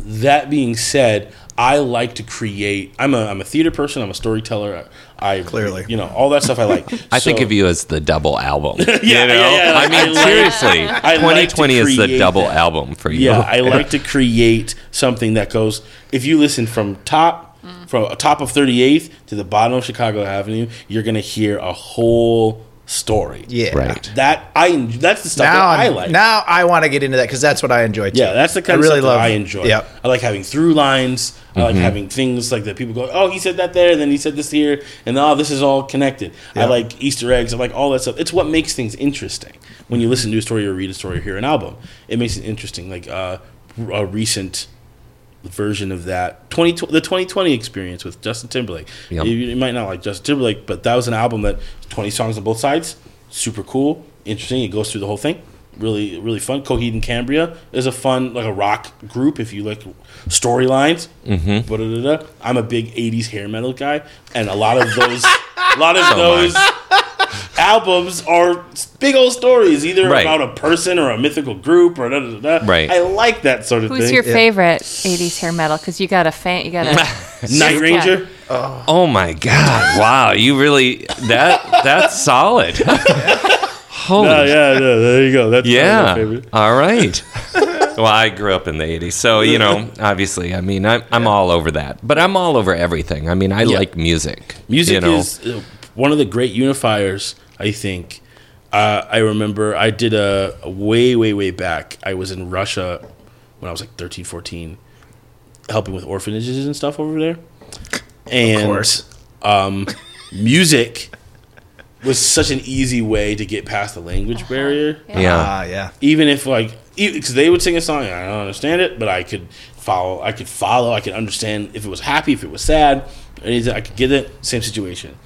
That being said, I like to create. I'm a I'm a theater person. I'm a storyteller. I Clearly. you know all that stuff. I like. I think of you as the double album. yeah, yeah, yeah, I mean, I seriously, like to 2020 is the double that. album for you. Yeah, I like to create something that goes. If you listen from top from a top of 38th to the bottom of Chicago Avenue, you're gonna hear a whole story. Yeah. Right. That I that's the stuff Now that I I'm- like. Now I want to get into that because that's what I enjoy. Too. Yeah, that's the kind I of really stuff love. that I enjoy. Yep. I like having through lines. I like having things like that. People go, "Oh, he said that there, and then he said this here, and oh, this is all connected." I like Easter eggs. I like all that stuff. It's what makes things interesting when you listen to a story or read a story or hear an album. It makes it interesting. Like uh, a recent version of that 20 the 2020 experience with Justin Timberlake. Yep. You, you might not like Justin Timberlake, but that was an album that 20 songs on both sides, super cool, interesting. It goes through the whole thing. Really, really fun. Coheed and Cambria is a fun, like a rock group if you like storylines. Mm-hmm. I'm a big 80s hair metal guy, and a lot of those, a lot of So am I. those albums are big old stories, either Right. about a person or a mythical group or da da da. da. Right. I like that sort of Who's thing. Who's your favorite '80s hair metal? Because you got a fan. You got a Night Ranger? Oh my God! Wow, you really that that's solid. Holy Oh yeah, yeah, there you go. That's my Yeah. favorite. All right. well, I grew up in the 80s. So, you know, obviously, I mean, I'm, I'm all over that. But I'm all over everything. I mean, I Yeah. like music. Music you know? is uh, one of the great unifiers, I think. Uh, I remember I did a, a way, way, way back. I was in Russia when I was like 13, 14, helping with orphanages and stuff over there. And course. Um, music was such an easy way to get past the language barrier. Yeah. Ah, yeah. even if like because they would sing a song and I don't understand it, but I could follow. I could follow. I could understand if it was happy, if it was sad. anything, I could get it. Same situation.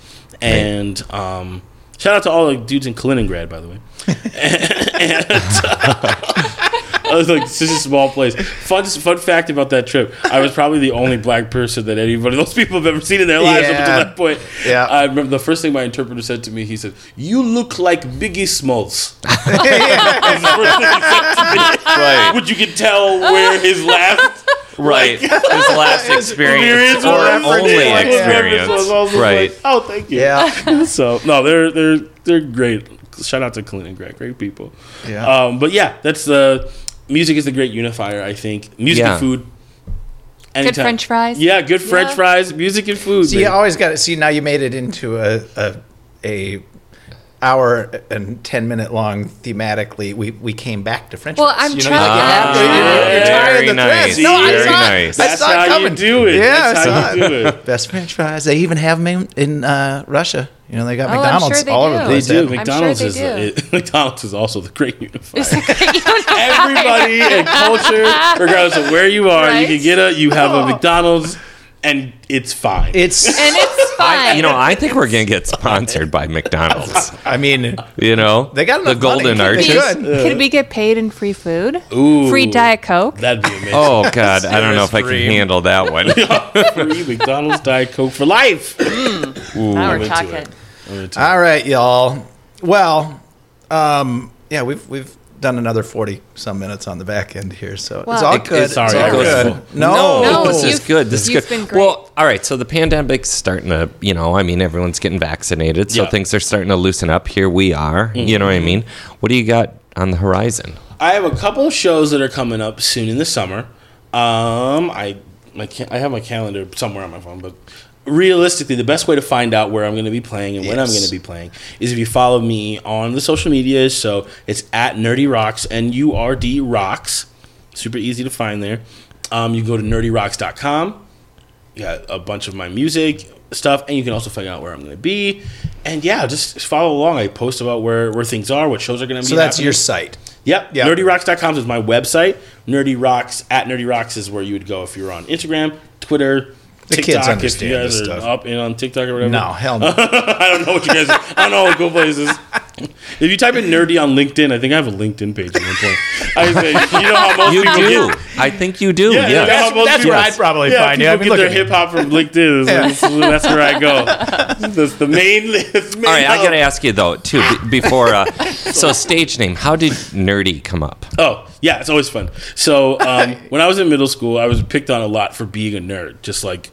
And um, shout out to all the dudes in Kaliningrad, by the way. and, I was like, this is a small place. Fun, fun fact about that trip: I was probably the only black person that anybody, those people, have ever seen in their lives up until that point. Yeah. I remember the first thing my interpreter said to me. He said, "You look like Biggie Smalls." That's the first thing he said to me. Right. Which you can tell where his last Right. His last experience experience or only Yeah. experience. Was also Right. like, oh, thank you. Yeah. So no, they're they're they're great. Shout out to Clint and Greg, great people. Yeah. Um, but yeah, that's the music is the great unifier. I think music Yeah. and food. good French fries. Yeah, good French Yeah. fries, music and food. So you always got to see now. You made it into a a, a hour and ten minute long thematically. We we came back to French. Well. I'm You know, trying you to get- get you- you- that. you're trying Very the nice. thread. No, I Very saw it. nice. I That's saw it how you do it. Yeah, That's how you do it. it. Best French fries. They even have them in, in uh, Russia. You know, they got Oh, McDonald's sure they all do. over the They place. do. sure McDonald's they is do. it, McDonald's is also the great unifier. It's great unifier. Everybody and culture, regardless of where you are, you can get a. You have a McDonald's, and it's fine. It's. and it's fine. You know, I think we're going to get sponsored by McDonald's. I mean, You know? They got the enough money. Golden Arches. could. Could we get paid in free food? Ooh. Free Diet Coke? That'd be amazing. Oh, God. I don't know if I can handle that one. free McDonald's Diet Coke for life. now we're talking. I'm into it. All right, y'all. Well, um, yeah, we've we've done another forty some minutes on the back end here, so it's all It- good. it's- sorry, it's all goes good. full. No, No, this is good. This is you've good. been great. Well, all right. So the pandemic's starting to, you know, I mean, everyone's getting vaccinated, so Yeah. things are starting to loosen up. Here we are. You know what I mean? What do you got on the horizon? I have a couple of shows that are coming up soon in the summer. Um, I my ca- I have my calendar somewhere on my phone, but realistically, the best way to find out where I'm going to be playing and when I'm going to be playing is if you follow me on the social medias. So it's at Nur-D Rocks, N U R D Rocks. Super easy to find there. Um, you can go to nurdrocks.com. You got a bunch of my music stuff, and you can also find out where I'm going to be. And yeah, just follow along. I post about where, where things are, what shows are going to be. So that's happening. your site. Yep. Yep. NurdRocks.com is my website. Nur-D Rocks at Nur-D Rocks is where you would go if you're on Instagram, Twitter, The TikTok. kids if understand you guys this are stuff. up and on TikTok or whatever. No, hell no. I don't know what you guys. Are. I don't know what cool places. If you type in Nur-D on LinkedIn, I think I have a LinkedIn page at one point. I say, you know how most You people do. get. I think you do. Yeah, Yeah. yeah, That's, how most that's people- where I'd probably Yeah, find people you. I mean, get their hip hop from LinkedIn. That's, that's where I go. That's the main. That's main All right, I got to ask you though, too, before. Uh, so, stage name. How did Nur-D come up? Oh, yeah, it's always fun. So, um, when I was in middle school, I was picked on a lot for being a nerd, just like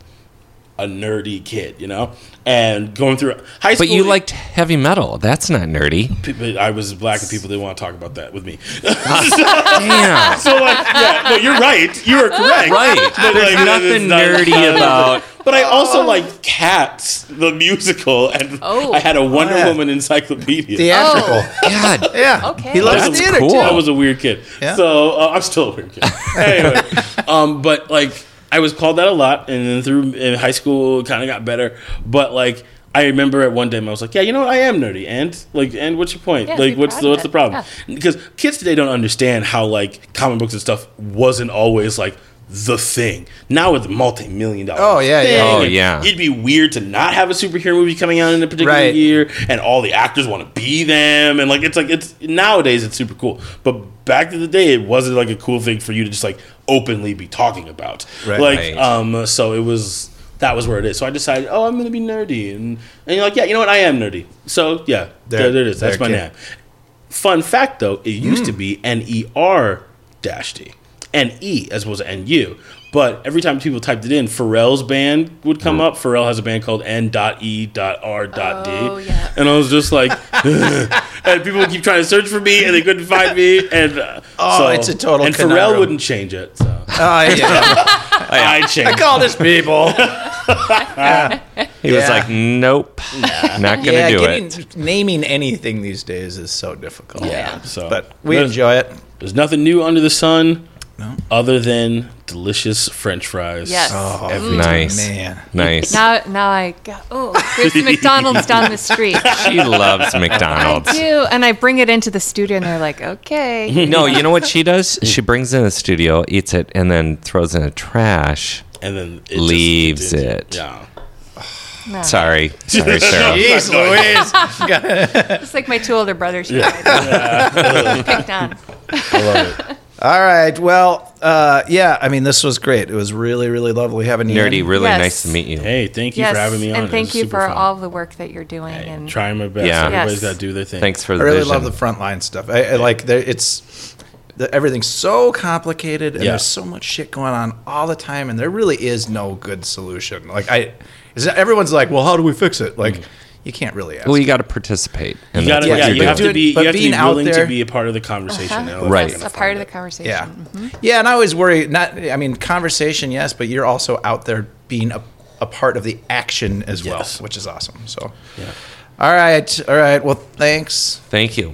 a nerdy kid, you know, and going through high school. But you liked heavy metal. That's not nerdy. people, I was black, and people didn't want to talk about that with me. Damn. so like, yeah, no, you're right. You are correct. Right. But, There's like, nothing not- nerdy about. But I also like Cats, the musical, and Oh. I had a Wonder Oh, yeah. Woman encyclopedia. Theatrical. God. Yeah. Okay. He loves That's theater cool. too. I was a weird kid. Yeah. So uh, I'm still a weird kid. anyway, um, but like I was called that a lot, and then through in high school, kind of got better. But like I remember at one time I was like, yeah, you know what, I am nerdy, and like, and what's your point? Yeah, like, what's the, what's the problem? Because kids today don't understand how like comic books and stuff wasn't always like the thing. Now it's multi-million dollar. Oh, yeah, yeah. Oh, yeah. It'd be weird to not have a superhero movie coming out in a particular Right. year, and all the actors want to be them, and like it's like it's nowadays it's super cool. But back in the day, it wasn't like a cool thing for you to just like openly be talking about. Right. Like Right. um, so it was that was where it is. So I decided, oh, I'm gonna be nerdy, and and you're like, yeah, you know what, I am nerdy. So yeah, There- there, there it is. That's my it name. Fun fact though, it used Hmm. to be N E R dash D. N E as opposed to N U. But every time people typed it in, Pharrell's band would come up. Pharrell has a band called N dot E dot R dot Oh, D. yeah. And I was just like, and people would keep trying to search for me and they couldn't find me. And uh, Oh, so- it's a total And conundrum. Pharrell wouldn't change it. So Oh, yeah. I changed. I called his people. He was like, nope, not gonna yeah, do getting, it. naming anything these days is so difficult. Yeah. So, But we there's, enjoy it. there's nothing new under the sun No. other than delicious French fries. Yes. Oh, Every Nice. man. Nice. Now, now I go. Oh, there's the McDonald's down the street. She loves McDonald's. I McDonald's. do, and I bring it into the studio, and they're like, "Okay." No, you know what she does? She brings it in the studio, eats it, and then throws in the trash. And then it Leaves continues. it. Yeah. No. Sorry. Sorry, Sarah. Jeez Louise. It's like my two older brothers. Yeah. Picked on. I love it. All right. Well, uh, yeah, I mean, this was great. It was really, really lovely having you. Nur-D, really Yes. nice to meet you. Hey, thank you yes, for having me on. and It thank was you super for fun. all the work that you're doing. Hey, and trying my best. Yeah. Everybody's Yes. got to do their thing. Thanks for the I the really vision. love the frontline stuff. I, I like there. It's the, everything's so complicated, and Yeah. there's so much shit going on all the time, and there really is no good solution. Like I, is that, everyone's like, well, how do we fix it? Like, you can't really ask. well, you got to participate. You and got to, that's what yeah, you're have doing. to be, But you have to be being out willing there- to be a part of the conversation. Uh-huh. and otherwise Right. you're Yes, gonna a part of the conversation. Yeah. Mm-hmm. Yeah, and I always worry. Not, I mean, conversation, yes, but you're also out there being a, a part of the action as well, which is awesome. So, Yeah. all right, all right. Well, thanks. Thank you.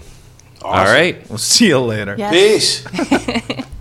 All Awesome. right. We'll see you later. Yes. Peace.